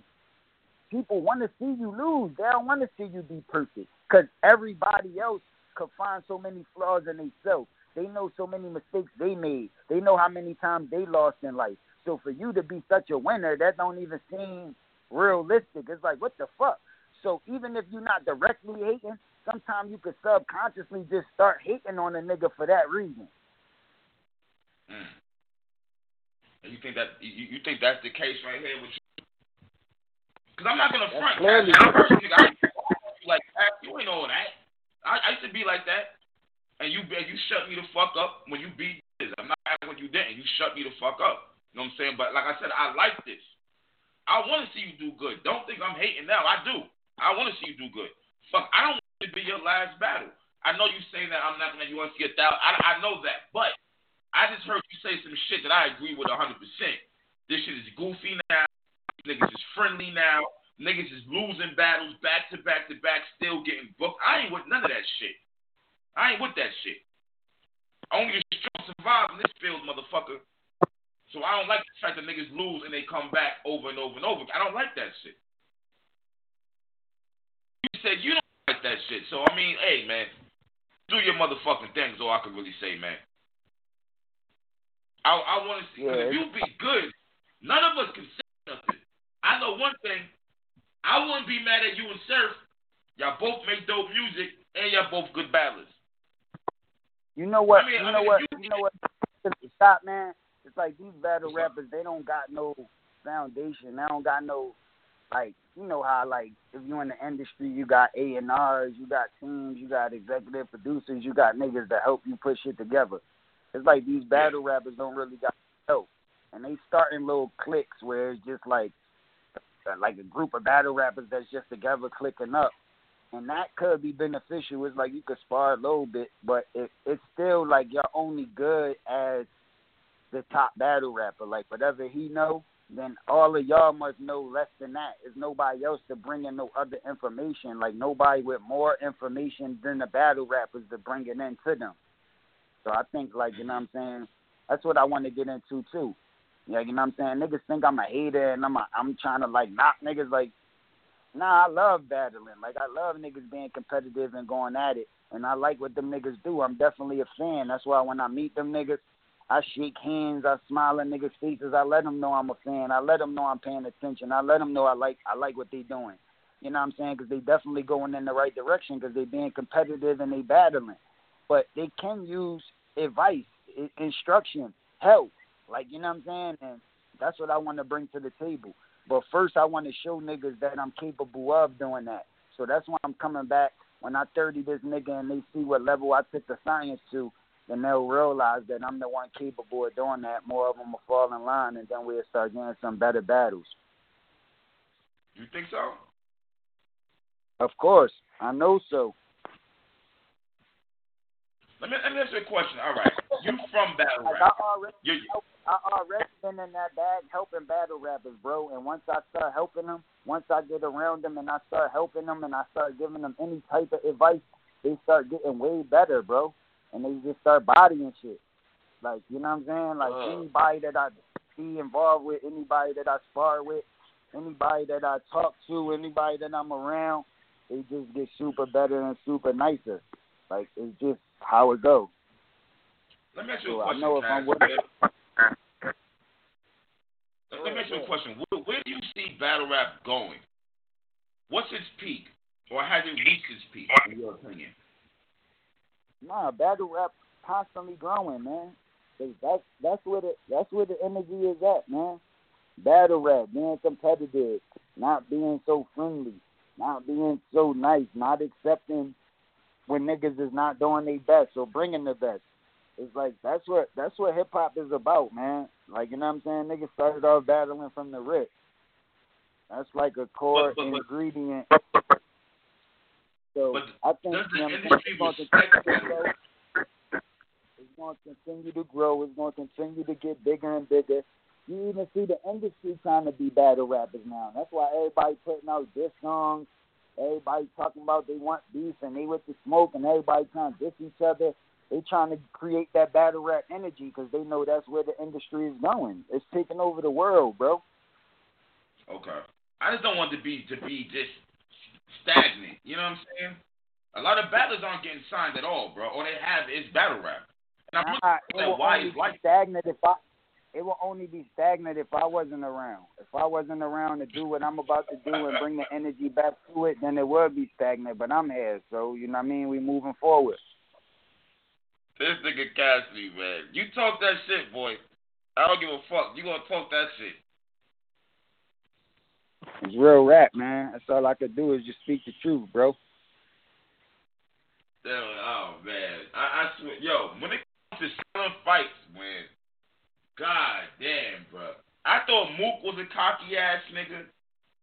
people want to see you lose. They don't want to see you be perfect because everybody else could find so many flaws in themselves. They know so many mistakes they made. They know how many times they lost in life. So for you to be such a winner, that don't even seem realistic. It's like what the fuck. So even if you're not directly hating, sometimes you could subconsciously just start hating on a nigga for that reason. Mm. And you think that you, you think that's the case right here with you? Because I'm not gonna front. clearly- I personally, I, like you ain't all that. I, I used to be like that, and you you shut me the fuck up when you beat this. I'm not when you didn't. You shut me the fuck up. You know what I'm saying? But like I said, I like this. I want to see you do good. Don't think I'm hating now. I do. I want to see you do good. Fuck, I don't want it to be your last battle. I know you saying that I'm not gonna you want to get that. I I know that, but I just heard you say some shit that I agree with 100. percent This shit is goofy now. Niggas is friendly now. Niggas is losing battles back to back to back, still getting booked. I ain't with none of that shit. I ain't with that shit. Only the strong survive in this field, motherfucker. So I don't like the fact that niggas lose and they come back over and over and over. I don't like that shit. You said you don't like that shit. So I mean, hey man, do your motherfucking thing. Is all I can really say, man. I I want to see. Yeah. if you be good, none of us can say nothing. I know one thing. I wouldn't be mad at you and Surf. Y'all both make dope music and y'all both good battlers. You know what? I mean, you I know mean, what? you- You know what? Stop, man. It's like these battle rappers. They don't got no foundation. They don't got no like. You know how like if you in the industry, you got A and R's, you got teams, you got executive producers, you got niggas that help you put shit together. It's like these battle rappers don't really got help, and they starting little cliques where it's just like uh, like a group of battle rappers that's just together clicking up and that could be beneficial. It's like you could spar a little bit, but it, it's still like you're only good as the top battle rapper. Like whatever he know, then all of y'all must know less than that. There's nobody else to bring in no other information. Like nobody with more information than the battle rappers to bring it into them. So I think like you know what I'm saying. That's what I want to get into too. Yeah, you know what I'm saying. Niggas think I'm a hater and I'm a, I'm trying to like knock niggas like Nah, I love battling. Like I love niggas being competitive and going at it. And I like what them niggas do. I'm definitely a fan. That's why when I meet them niggas, I shake hands, I smile at niggas' faces. I let them know I'm a fan. I let them know I'm paying attention. I let them know I like I like what they doing. You know what I'm saying? Because they definitely going in the right direction because they being competitive and they battling. But they can use advice, instruction, help. Like you know what I'm saying? And that's what I want to bring to the table. But first, I want to show niggas that I'm capable of doing that. So that's why I'm coming back. When I 30 this nigga and they see what level I took the science to, then they'll realize that I'm the one capable of doing that. More of them will fall in line, and then we'll start getting some better battles. You think so? Of course, I know so. Let me let me ask you a question. All right, you from battle Like I rap? already, You, I already been in that bag helping battle rappers, bro. And once I start helping them, once I get around them and I start helping them and I start giving them any type of advice, they start getting way better, bro. And they just start bodying shit. Like you know what I'm saying? Like Uh. anybody that I be involved with, anybody that I spar with, anybody that I talk to, anybody that I'm around, they just get super better and super nicer. Like it's just how it goes. let me ask you So a I question. know if I'm with Let let me ask you a question. Where, where do you see battle rap going? What's its peak, or has it reached its peak, in your opinion? Nah, battle rap constantly growing, man. 'Cause that's that's where the that's where the energy is at, man. Battle rap, being competitive, not being so friendly, not being so nice, not accepting when niggas is not doing their best or bringing the best. It's like that's what that's what hip hop is about, man. Like you know what I'm saying? Niggas started off battling from the rip. That's like a core But- but- but- ingredient. So But I think the you know what I'm saying, industry it's going to continue to grow. It's going to continue to grow. It's going to continue to get bigger and bigger. You even see the industry trying to be battle rappers now. That's why everybody putting out diss songs. Everybody talking about they want beef and they with the smoke and everybody trying to diss each other. They trying to create that battle rap energy because they know that's where the industry is going. It's taking over the world, bro. Okay. I just don't want to be to be just stagnant. You know what I'm saying? A lot of battlers aren't getting signed at all, bro. All they have is battle rap. And I'm Nah, looking it at will why it's like stagnant if I. It will only be stagnant if I wasn't around. If I wasn't around to do what I'm about to do and bring the energy back to it, then it would be stagnant. But I'm here, so you know what I mean. We moving forward. this nigga Cassidy, man. You talk that shit, boy. I don't give a fuck. You gonna talk that shit. It's real rap, man. That's all I could do is just speak the truth, bro. Oh man, I, I swear, yo, when it comes to selling fights, man, god damn, bro. I thought Mook was a cocky ass nigga.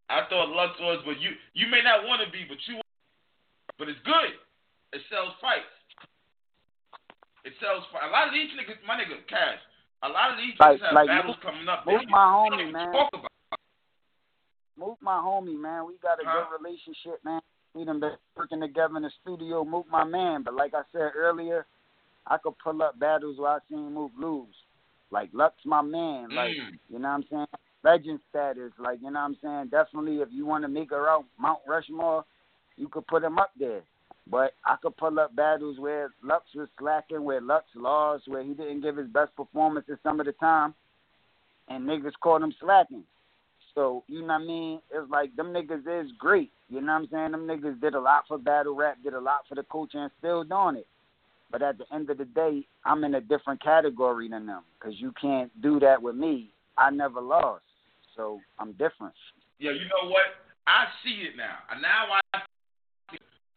I thought Lux was, but you you may not want to be, but you, but it's good. It sells fights. It sells fights. A lot of these niggas, my nigga Cash. A lot of these Like- niggas have like battles Mook- coming up. Mook my homie, man. Talk about. Mook, my homie, man. We got a Huh? good relationship, man. We done been working together in the studio. Mook, my man. But like I said earlier, I could pull up battles where I seen Mook lose. Like Lux, my man. Like Mm. you know what I'm saying? Legend status. Like you know what I'm saying? Definitely, if you want to make her out Mount Rushmore, you could put him up there. But I could pull up battles where Lux was slacking, where Lux lost, where he didn't give his best performances some of the time, and niggas caught him slacking. So, you know what I mean? It's like them niggas is great. You know what I'm saying? Them niggas did a lot for battle rap, did a lot for the culture, and still doing it. But at the end of the day, I'm in a different category than them because you can't do that with me. I never lost. So I'm different. Yeah, you know what? I see it now. And now I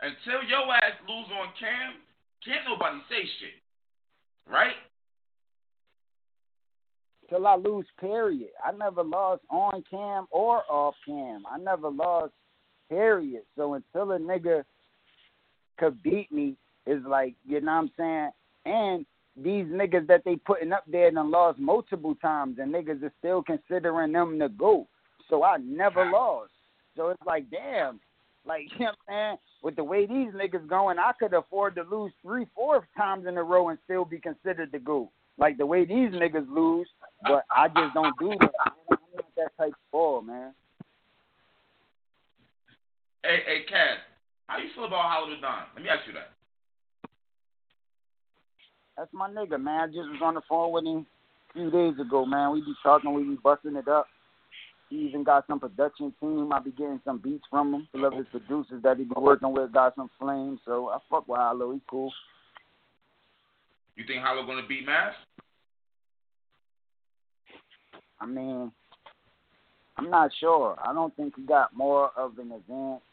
until your ass lose on cam, can't nobody say shit. Right? Till I lose, period. I never lost on cam or off cam. I never lost, period. So until a nigga could beat me, is like, you know what I'm saying? And these niggas that they putting up there done lost multiple times, and niggas are still considering them the GOAT. So I never lost. So it's like, damn. Like, you know what I'm saying? With the way these niggas going, I could afford to lose three, four times in a row and still be considered the GOAT. Like the way these niggas lose, but I just don't do that. I'm not that type of ball, man. Hey, hey, Cass, how you feel about Hollow Da Don? Let me ask you that. That's my nigga, man. I just was on the phone with him a few days ago, man. We be talking, we be busting it up. He even got some production team. I be getting some beats from him. Some of his producers that he been working with got some flames. So I fuck with Hollow. He cool. You think Hollow gonna beat Math? I mean, I'm not sure. I don't think he got more of an advanced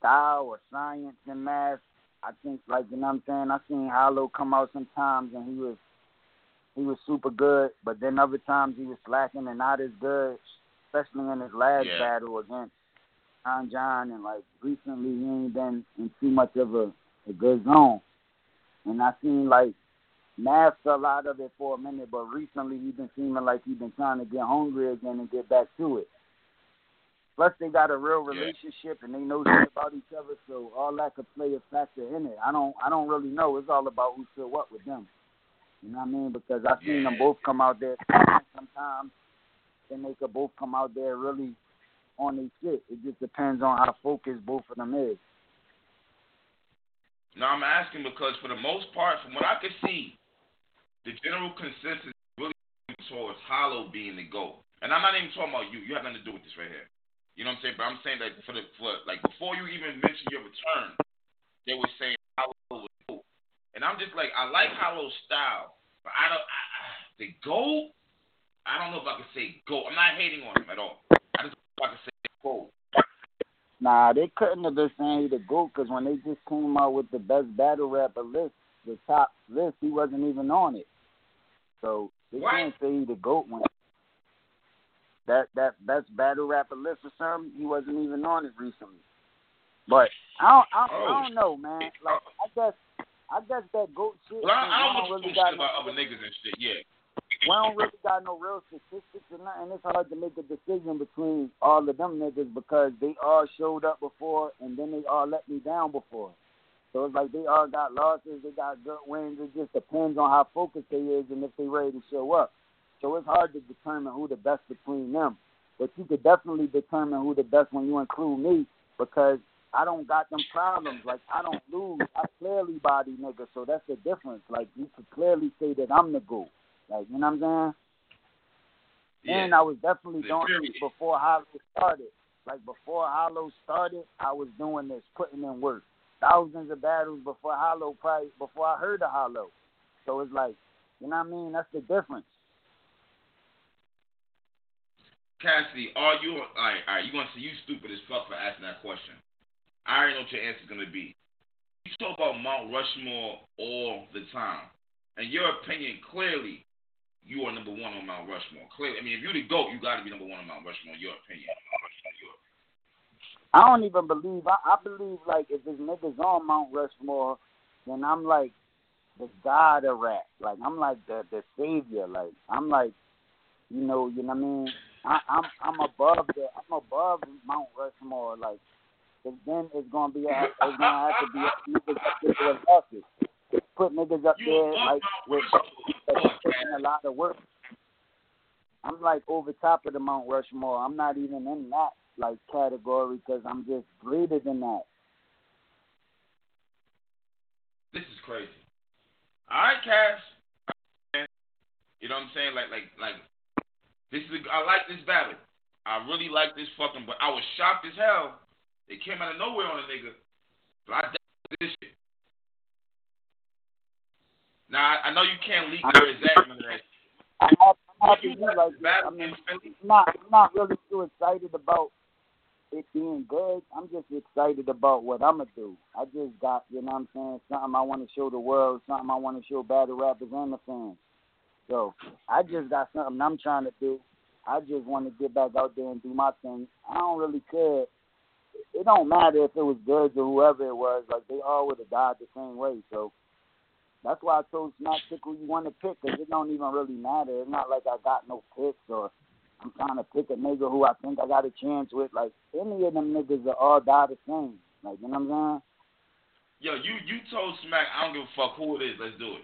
style or science than math. I think, like you know what I'm saying. I seen Hollow come out sometimes and he was he was super good, but then other times he was slacking and not as good, especially in his last Yeah. battle against John John. And like recently, he ain't been in too much of a, a good zone. And I seen like Math fell out of it for a minute, but recently he's been seeming like he's been trying to get hungry again and get back to it. Plus, they got a real relationship and they know shit about each other, so all that could play a factor in it. I don't, I don't really know. It's all about who still what with them. You know what I mean? Because I've seen them both come out there sometimes, then they could both come out there really on their shit. It just depends on how focused both of them is. No, I'm asking because for the most part, from what I could see, the general consensus really towards Hollow being the GOAT. And I'm not even talking about you. You have nothing to do with this right here. You know what I'm saying? But I'm saying that for the for like before you even mentioned your return, they were saying Hollow was GOAT. And I'm just like, I like Hollow's style, but I don't I, the GOAT. I don't know if I can say GOAT. I'm not hating on him at all. I just don't know if I can say GOAT. Nah, they couldn't have been saying he the GOAT because when they just came out with the best battle rapper list, the top list, he wasn't even on it. So they What? can't say he the goat when that that best battle rapper list or something. He wasn't even on it recently. But I don't I, Oh. I don't know, man. Like I guess I guess that goat shit. Well, I, I don't want really got about other niggas and shit. Yeah. We don't really got no real statistics or nothing. It's hard to make a decision between all of them niggas because they all showed up before and then they all let me down before. So it's like they all got losses, they got good wins. It just depends on how focused they is and if they ready to show up. So it's hard to determine who the best between them. But you could definitely determine who the best when you include me because I don't got them problems. Like I don't lose. I clearly body nigga, so that's the difference. Like you could clearly say that I'm the goat. Like you know what I'm saying? Yeah. And I was definitely The doing period. it before Hollow started. Like before Hollow started, I was doing this, putting in work. Thousands of battles before Hollow, probably before I heard of Hollow. So it's like, you know what I mean? That's the difference. Cassidy, are you all right? All right, you gonna say you stupid as fuck for asking that question? I already know what your answer's gonna be. You talk about Mount Rushmore all the time. In your opinion, clearly, you are number one on Mount Rushmore. Clearly, I mean, if you're the goat, you got to be number one on Mount Rushmore. In your opinion. I don't even believe. I, I believe like if this niggas on Mount Rushmore, then I'm like the god of rap. Like I'm like the the savior. Like I'm like, you know, you know what I mean. I, I'm I'm above the I'm above Mount Rushmore. Like, then it's gonna be a, it's gonna have to be a, niggas up there with losses. Put niggas up there like with a lot of work. I'm like over top of the Mount Rushmore. I'm not even in that like category because I'm just greater than that. This is crazy. All right, Cass. You know what I'm saying? Like, like, like. This is. A, I like this battle. I really like this fucking. But I was shocked as hell. It came out of nowhere on a nigga. But I this shit. Now I, I know you can't leak where it's at. happy, I'm But happy you you like like this it. battle I mean. I'm not, I'm not really too excited about it being good. I'm just excited about what I'm gonna do. I just got, you know what I'm saying, something I want to show the world, something I want to show battle rappers and the fans. So I just got something I'm trying to do. I just want to get back out there and do my thing. I don't really care. It don't matter if it was good or whoever it was. Like they all would have died the same way. So that's why I told Smack pick who you want to pick because it don't even really matter. It's not like I got no picks or I'm trying to pick a nigga who I think I got a chance with. Like any of them niggas are all die the same. Like you know what I'm saying? Yo, you you told Smack I don't give a fuck who it is. Let's do it.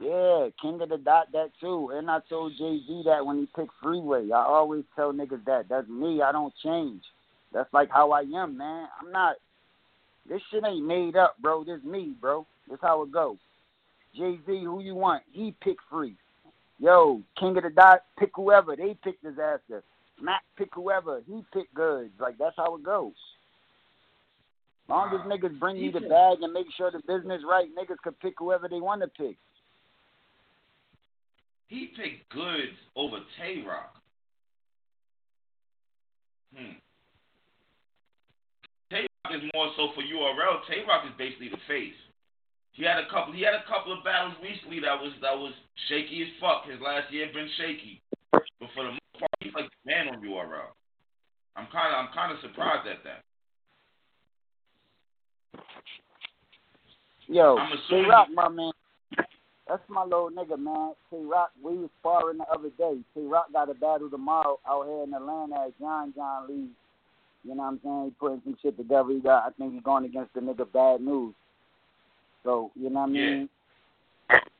Yeah, King of the Dot that too. And I told Jay Z that when he picked Freeway. I always tell niggas that. That's me. I don't change. That's like how I am, man. I'm not. This shit ain't made up, bro. This me, bro. This how it go. Jay Z, who you want? He pick free. Yo, King of the Dot, pick whoever. They pick Dizaster. Smack pick whoever. He pick Goodz. Like that's how it goes. Long as niggas bring you the bag and make sure the business right, niggas could pick whoever they want to pick. He picked Goodz over Tay Roc. Hmm. Is more so for URL. Tay Roc is basically the face. He had a couple. He had a couple of battles recently that was that was shaky as fuck. His last year been shaky, but for the most part, he's like the man on URL. I'm kind of I'm kind of surprised at that. Yo, Tay Roc, my man. That's my little nigga, man. Tay Roc, we was sparring the other day. Tay Roc got a battle tomorrow out here in Atlanta at John John Lee. You know what I'm saying? He putting some shit together. He got, I think he's going against the nigga Bad News. So, you know what I Yeah. mean?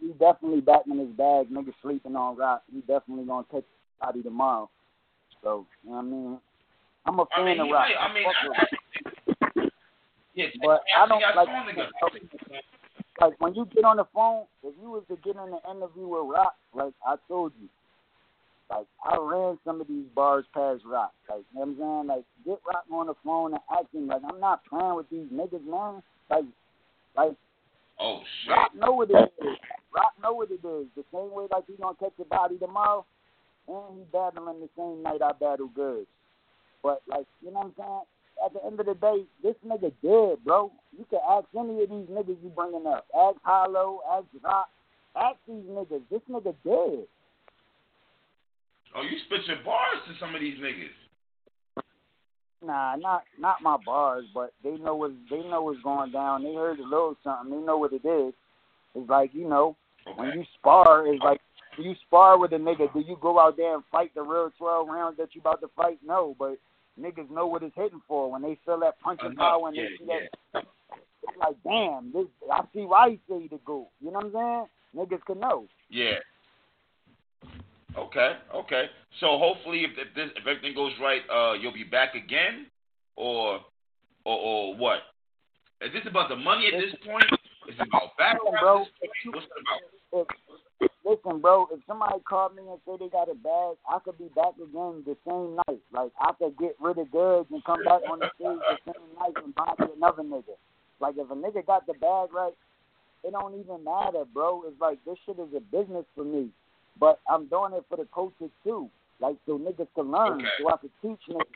He definitely back in his bag. Nigga sleeping on rock. He definitely gonna take the body tomorrow. So, you know what I mean? I'm a I fan mean, of rock. might, I mean, I, I, yeah, But I don't got like- like when you get on the phone, if you was to get in an interview with Roc, like I told you, like I ran some of these bars past Roc. Like you know what I'm saying? Like get Roc on the phone and him like I'm not playing with these niggas, man. Like like Oh shit. Roc know what it is. Roc know what it is. The same way like he gonna catch your body tomorrow and he battling the same night I battle good. But like, you know what I'm saying? at the end of the day, this nigga dead, bro. You can ask any of these niggas you bringing up. Ask Hollow, ask Roc, ask these niggas. This nigga dead. Oh, you spit your bars to some of these niggas. Nah, not not my bars, but they know what they know what's going down. They heard a little something. They know what it is. It's like you know when you spar, it's like when you spar with a nigga. Do you go out there and fight the real twelve rounds that you about to fight? No, but niggas know what it's hitting for when they feel that punching power and Yeah, they see that. It's like damn, this I see why he say to go. You know what I'm saying? Niggas can know. Yeah. Okay, okay. So hopefully, if, if this if everything goes right, uh, you'll be back again, or or or what? Is this about the money at this point? Is it about rap Bro, at this point? What's it about? if, listen, bro, if somebody called me and say they got a bag, I could be back again the same night. Like I could get rid of Goodz and come back on the stage the same night and body another nigga. Like if a nigga got the bag right, it don't even matter, bro. It's like this shit is a business for me. But I'm doing it for the coaches too. Like so niggas can learn, Okay. so I can teach niggas.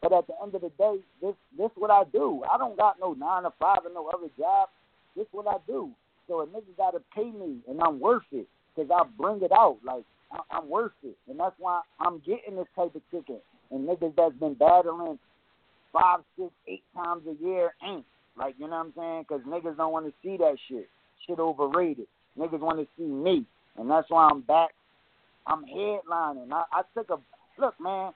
But at the end of the day, this this what I do. I don't got no nine to five and no other job. This what I do. So a nigga gotta pay me, and I'm worth it, cause I bring it out. Like I- I'm worth it, and that's why I'm getting this type of ticket. And niggas that's been battling five, six, eight times a year ain't. Like you know what I'm saying? Cause niggas don't want to see that shit. Shit overrated. Niggas want to see me, and that's why I'm back. I'm headlining. I, I took a look, man.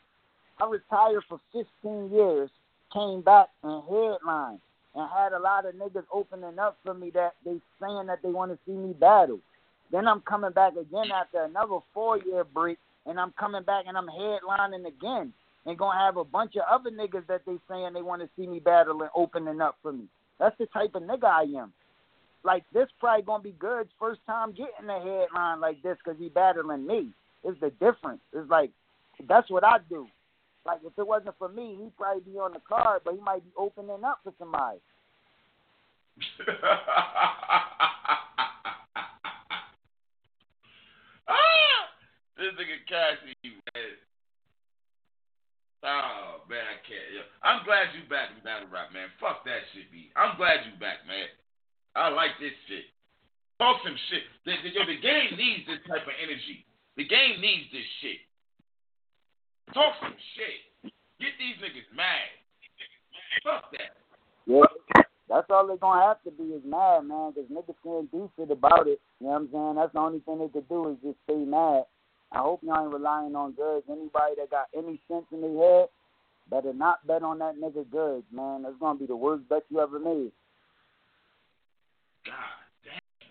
I retired for 15 years, came back and headlined, and had a lot of niggas opening up for me that they saying that they want to see me battle. Then I'm coming back again after another four year break, and I'm coming back and I'm headlining again, and gonna have a bunch of other niggas that they saying they want to see me battle and opening up for me. That's the type of nigga I am. Like this probably gonna be Goodz's first time getting a headline like this because he battling me. It's the difference. It's like that's what I do. Like if it wasn't for me, he'd probably be on the card, but he might be opening up for somebody. ah, this nigga Cassie, man. Oh man, I can't. I'm glad you back in battle rap, man. Fuck that shit, B. I'm glad you back, man. I like this shit. Talk some shit. The, the, yo, the game needs this type of energy. The game needs this shit. Talk some shit. Get these niggas mad. Fuck that. Yeah, that's all they're gonna have to be is mad, man, because niggas can't do shit about it. You know what I'm saying? That's the only thing they could do is just stay mad. I hope y'all ain't relying on Goodz. Anybody that got any sense in their head better not bet on that nigga Goodz, man. That's gonna be the worst bet you ever made. God damn.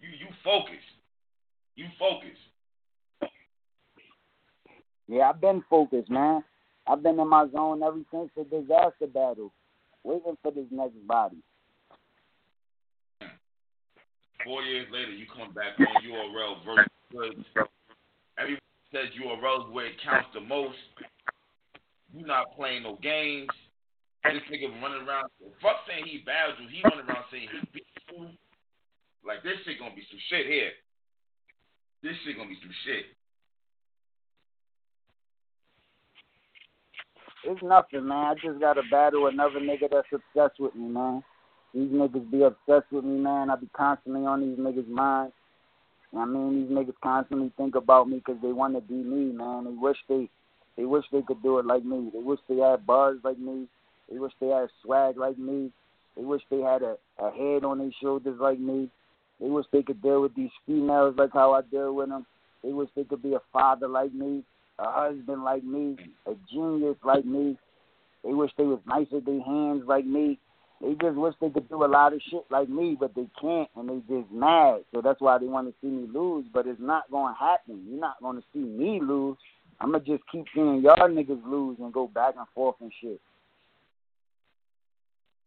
You you focus. You focus. Yeah, I've been focused, man. I've been in my zone ever since the Dizaster battle, waiting for this next body. Four years later, you come back on URL versus. Everyone says URL is where it counts the most. You not playing no games. This nigga running around. Fuck saying he battled you. He running around saying he beat you. Like this shit gonna be some shit here. This shit gonna be some shit. It's nothing, man. I just gotta battle another nigga that's obsessed with me, man. These niggas be obsessed with me, man. I be constantly on these niggas' minds. I mean, these niggas constantly think about me because they want to be me, man. They wish they, they wish they could do it like me. They wish they had bars like me. They wish they had a swag like me. They wish they had a, a head on their shoulders like me. They wish they could deal with these females like how I deal with them. They wish they could be a father like me, a husband like me, a genius like me. They wish they was nice with their hands like me. They just wish they could do a lot of shit like me, but they can't, and they just mad. So that's why they want to see me lose. But it's not gonna happen. You're not gonna see me lose. I'm gonna just keep seeing y'all niggas lose and go back and forth and shit.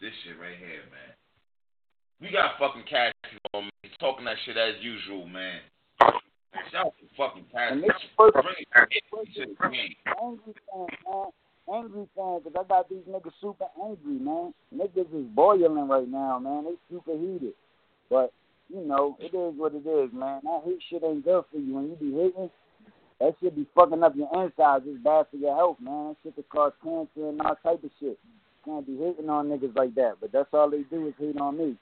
This shit right here, man. We got fucking cash on me talking that shit as usual, man. Shout out to fucking cash. This first Bring it- bring it to the game. angry fan, man. Angry fan, 'cause I got these niggas super angry, man. Niggas is boiling right now, man. They super heated. But, you know, it is what it is, man. That hate shit ain't good for you. When you be hating, that shit be fucking up your insides. It's bad for your health, man. That shit could cause cancer and all type of shit. Can't be hating on niggas like that, but that's all they do is hate on me.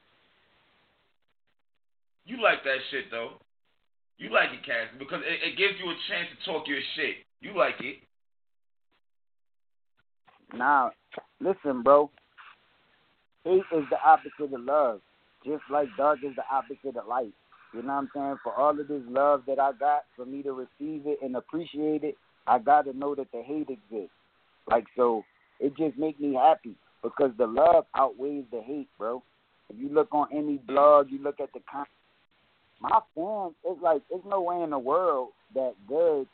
You like that shit though. You like it, Cass, because it, it gives you a chance to talk your shit. You like it. Now, listen, bro. Hate is the opposite of love, just like dark is the opposite of light. You know what I'm saying? For all of this love that I got, for me to receive it and appreciate it, I got to know that the hate exists. Like so, it just make me happy because the love outweighs the hate, bro. If you look on any blog, you look at the con- my fans, it's like there's no way in the world that Goodz,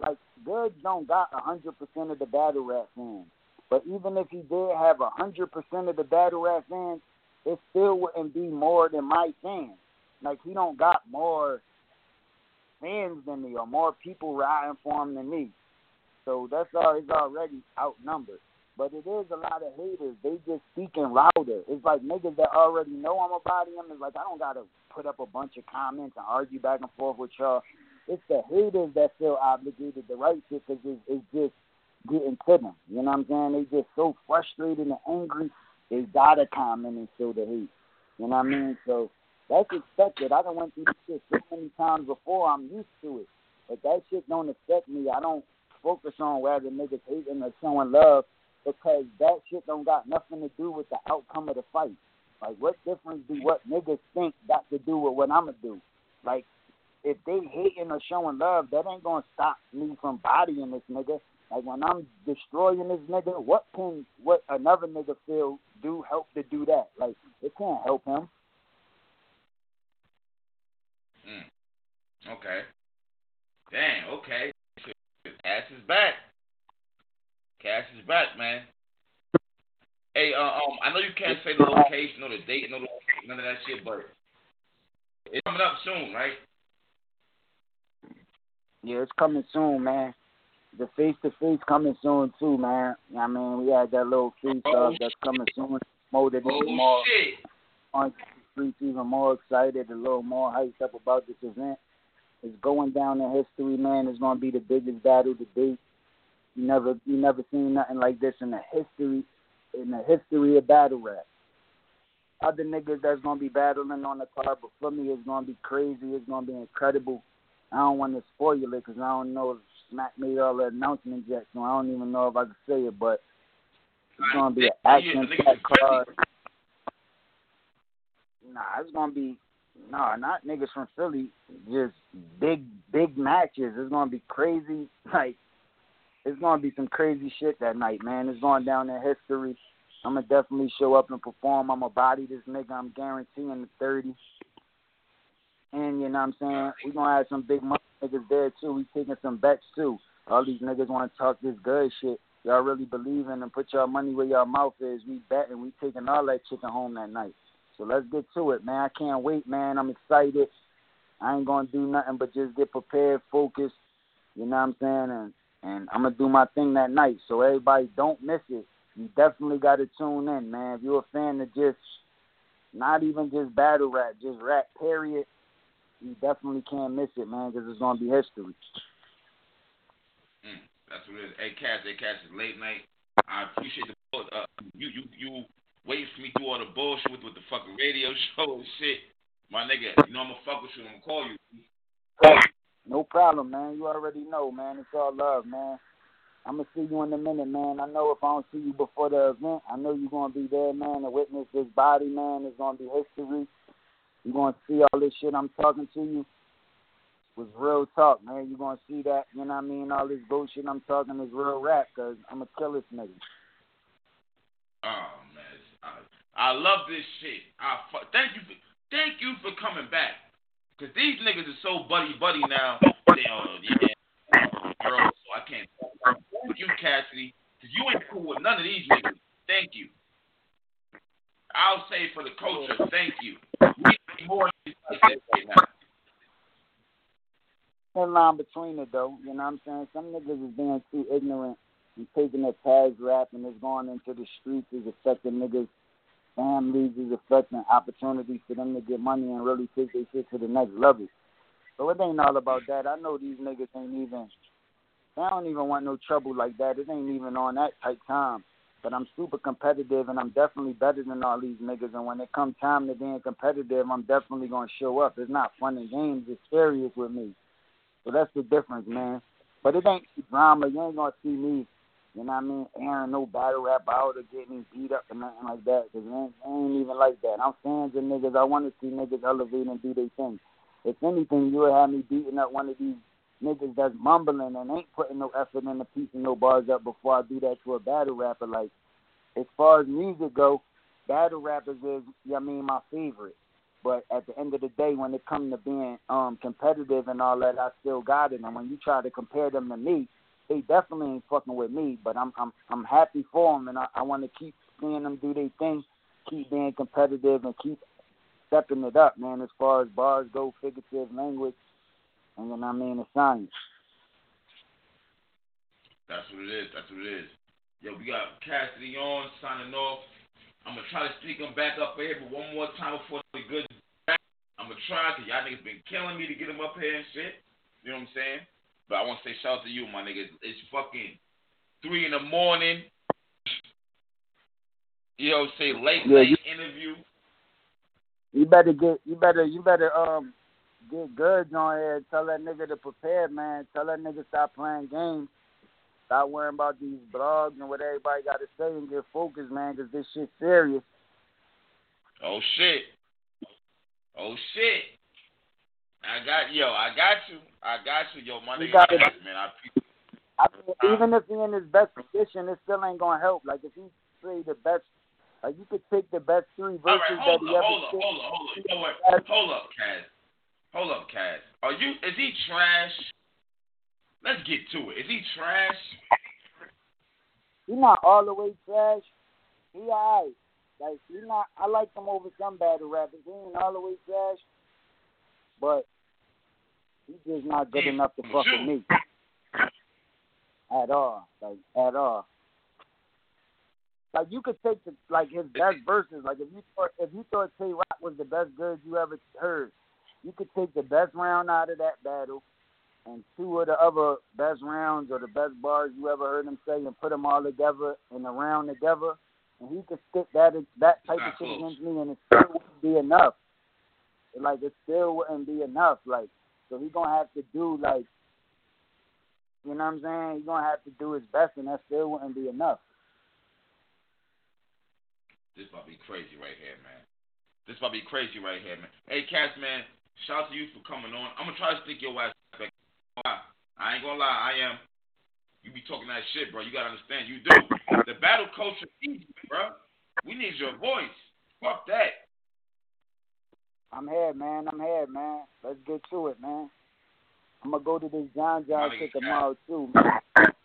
like Goodz don't got a hundred percent of the battle rap fans. But even if he did have a hundred percent of the battle rap fans, it still wouldn't be more than my fans. Like he don't got more fans than me or more people riding for him than me. So that's all he's already outnumbered. But it is a lot of haters. They just speaking louder. It's like niggas that already know I'm about him. It's like I don't gotta put up a bunch of comments and argue back and forth with y'all. It's the haters that feel obligated to write shit because it's, it's just getting to them. You know what I'm saying? They just so frustrated and angry. They gotta comment and show the hate. You know what I mean? So that's expected. I done went through this shit so many times before. I'm used to it. But that shit don't affect me. I don't focus on whether niggas hating or showing love because that shit don't got nothing to do with the outcome of the fight. Like, what difference do what niggas think got to do with what I'ma do? Like, if they hating or showing love, that ain't gonna stop me from bodying this nigga. Like when I'm destroying this nigga, what can what another nigga feel do help to do that? Like it can't help him. Mm. Okay. Damn. Okay. Cass is back. Cass is back, man. Hey, uh, um, I know you can't say the location or the date, no, none of that shit, but it's coming up soon, right? Yeah, it's coming soon, man. The face to face coming soon too, man. I mean, we had that little face Oh, up that's coming soon. Molded Oh even more shit! on streets, even more excited, a little more hyped up about this event. It's going down in history, man. It's gonna be the biggest battle to date. You never, you never seen nothing like this in the history, in the history of battle rap. Other niggas that's gonna be battling on the card, but for me, it's gonna be crazy. It's gonna be incredible. I don't want to spoil it because I don't know if Smack made all the announcements yet, so I don't even know if I can say it. But it's gonna be an action packed card. Nah, it's gonna be nah, not niggas from Philly. Just big, big matches. It's gonna be crazy. Like it's gonna be some crazy shit that night, man. It's going down in history. I'm gonna definitely show up and perform. I'm gonna body this nigga. I'm guaranteeing the thirty. And you know what I'm saying? we gonna have some big money niggas there too. We taking some bets too. All these niggas wanna talk this good shit. Y'all really believe in and put y'all money where y'all mouth is. We betting, we taking all that chicken home that night. So let's get to it, man. I can't wait, man. I'm excited. I ain't gonna do nothing but just get prepared, focused. You know what I'm saying? And and I'm gonna do my thing that night. So everybody, don't miss it. You definitely got to tune in, man. If you're a fan of just not even just battle rap, just rap, period, you definitely can't miss it, man, because it's gonna be history. Mm, that's what it is. Hey, Cass, hey, Cass, it's late night. I appreciate the bull- uh, you you you wait for me through all the bullshit with, with the fucking radio show and shit. My nigga, you know I'm gonna fuck with you. I'm gonna call you. No problem, man. You already know, man. It's all love, man. I'm gonna see you in a minute, man. I know if I don't see you before the event, I know you're gonna be there, man, to witness this body, man. It's gonna be history. You're gonna see all this shit I'm talking to you. Was real talk, man. You're gonna see that, you know what I mean? All this bullshit I'm talking is real rap, cause I'm a kill this nigga. Oh man, I, love this shit. I thank you for thank you for coming back. Cause these niggas are so buddy buddy now. They uh, yeah, girl, so I can't. Thank you, Cassidy. Cause you ain't cool with none of these niggas. Thank you. I'll say for the culture, thank you. We need more like that right now. thin line between it though. You know what I'm saying? Some niggas is being too ignorant and taking their past rap and it's going into the streets is affecting niggas families is affecting opportunities for them to get money and really take their shit to the next level. So it ain't all about that. I know these niggas ain't even. They don't even want no trouble like that. It ain't even on that type time. But I'm super competitive, and I'm definitely better than all these niggas. And when it comes time to being competitive, I'm definitely gonna show up. It's not fun and games. It's serious with me. So that's the difference, man. But it ain't drama. You ain't gonna see me, you know what I mean, airing no battle rap out or getting beat up or nothing like that. Cause it ain't, ain't even like that. I'm fans of niggas. I want to see niggas elevate and do their thing. If anything, you would have me beating up one of these niggas that's mumbling and ain't putting no effort in the piece and no bars up before I do that to a battle rapper. Like, as far as music go, battle rappers is, I mean, my favorite. But at the end of the day, when it comes to being um competitive and all that, I still got it. And when you try to compare them to me, they definitely ain't fucking with me. But I'm I'm I'm happy for them, and I, I want to keep seeing them do their thing, keep being competitive, and keep stepping it up, man. As far as bars go, figurative language, and then I mean the science. That's what it is. That's what it is. Yo, we got Cassidy on signing off. I'm gonna try to sneak him back up here, but one more time before the good. I'm gonna try because y'all niggas been killing me to get him up here and shit. You know what I'm saying? But I want to say shout out to you, my nigga. It's fucking three in the morning. You know, say late Yeah, night you- interview. You better get you better you better um get Goodz on here. Tell that nigga to prepare, man. Tell that nigga stop playing games. Stop worrying about these blogs and what everybody got to say and get focused, man, because this shit serious. Oh shit. Oh shit. I got yo, I got you. I got you, yo, my You got it. Man, I I mean, uh, uh, even if he in his best position, it still ain't gonna help. Like if he play the best, like you could take the best three verses right, that up, he ever hold up, hold up, hold up. You know what? Hold up, Cass. Hold up, Cass. Are you? Is he trash? Let's get to it. Is he trash? He not all the way trash. He alright. Like he not. I like him over some battle rappers. He ain't all the way trash, but he's just not Goodz enough to fuck with me at all. Like at all. Like you could take the like his best verses. Like if you thought if you thought Tay Roc was the best good you ever heard, you could take the best round out of that battle and two of the other best rounds or the best bars you ever heard him say and put them all together in a round together, and he could stick that that type of shit against me, and it still wouldn't be enough. Like it still wouldn't be enough. Like so, he gonna have to do like, you know what I'm saying? He gonna have to do his best, and that still wouldn't be enough. This might be crazy right here, man. This might be crazy right here, man. Hey, Cass, man. Shout out to you for coming on. I'm gonna try to stick your ass back. I ain't gonna lie, I am. You be talking that shit, bro. You gotta understand, you do. The battle culture easy, bro. We need your voice. Fuck that. I'm here, man. I'm here, man. Let's get to it, man. I'm gonna go to this John John shit tomorrow too, man.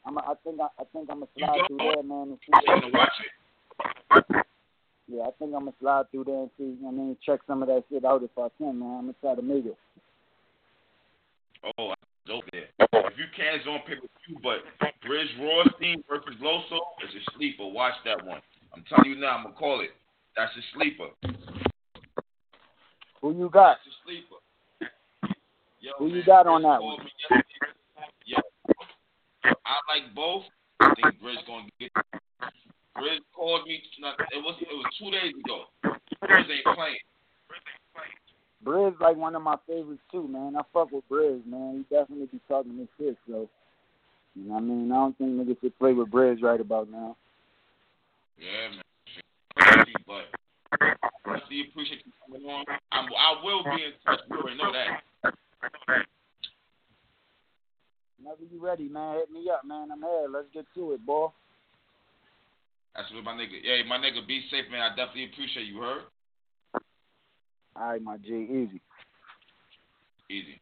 I'm. I think. I, I think I'm gonna slide through there, man, and see. You watch it? Yeah, I think I'm gonna slide through there and see. I mean, check some of that shit out if I can, man. I'm gonna try to make it. Oh, dope there. If you can, it's on pay per view, but Brizz Rawsteen versus Loso is a sleeper. Watch that one. I'm telling you now, I'm gonna call it. That's a sleeper. Who you got? That's a sleeper. Yo, Who you man, got on that one? Yo, I like both. I think Brizz gonna get. Brizz called me. Not, it was it was two days ago. Bridge ain't playing. Brizz ain't playing too. Like one of my favorites too, man. I fuck with Brizz, man. He definitely be talking this shit, so you know what I mean. I don't think niggas should play with Brizz right about now. Yeah, man. But I see appreciate you coming on. I'm, I will be in touch. You already know that. Whenever you ready, man, hit me up, man. I'm here. Let's get to it, boy. That's what my nigga. Yeah, my nigga, be safe, man. I definitely appreciate you. Heard? All right, my G, easy. Easy.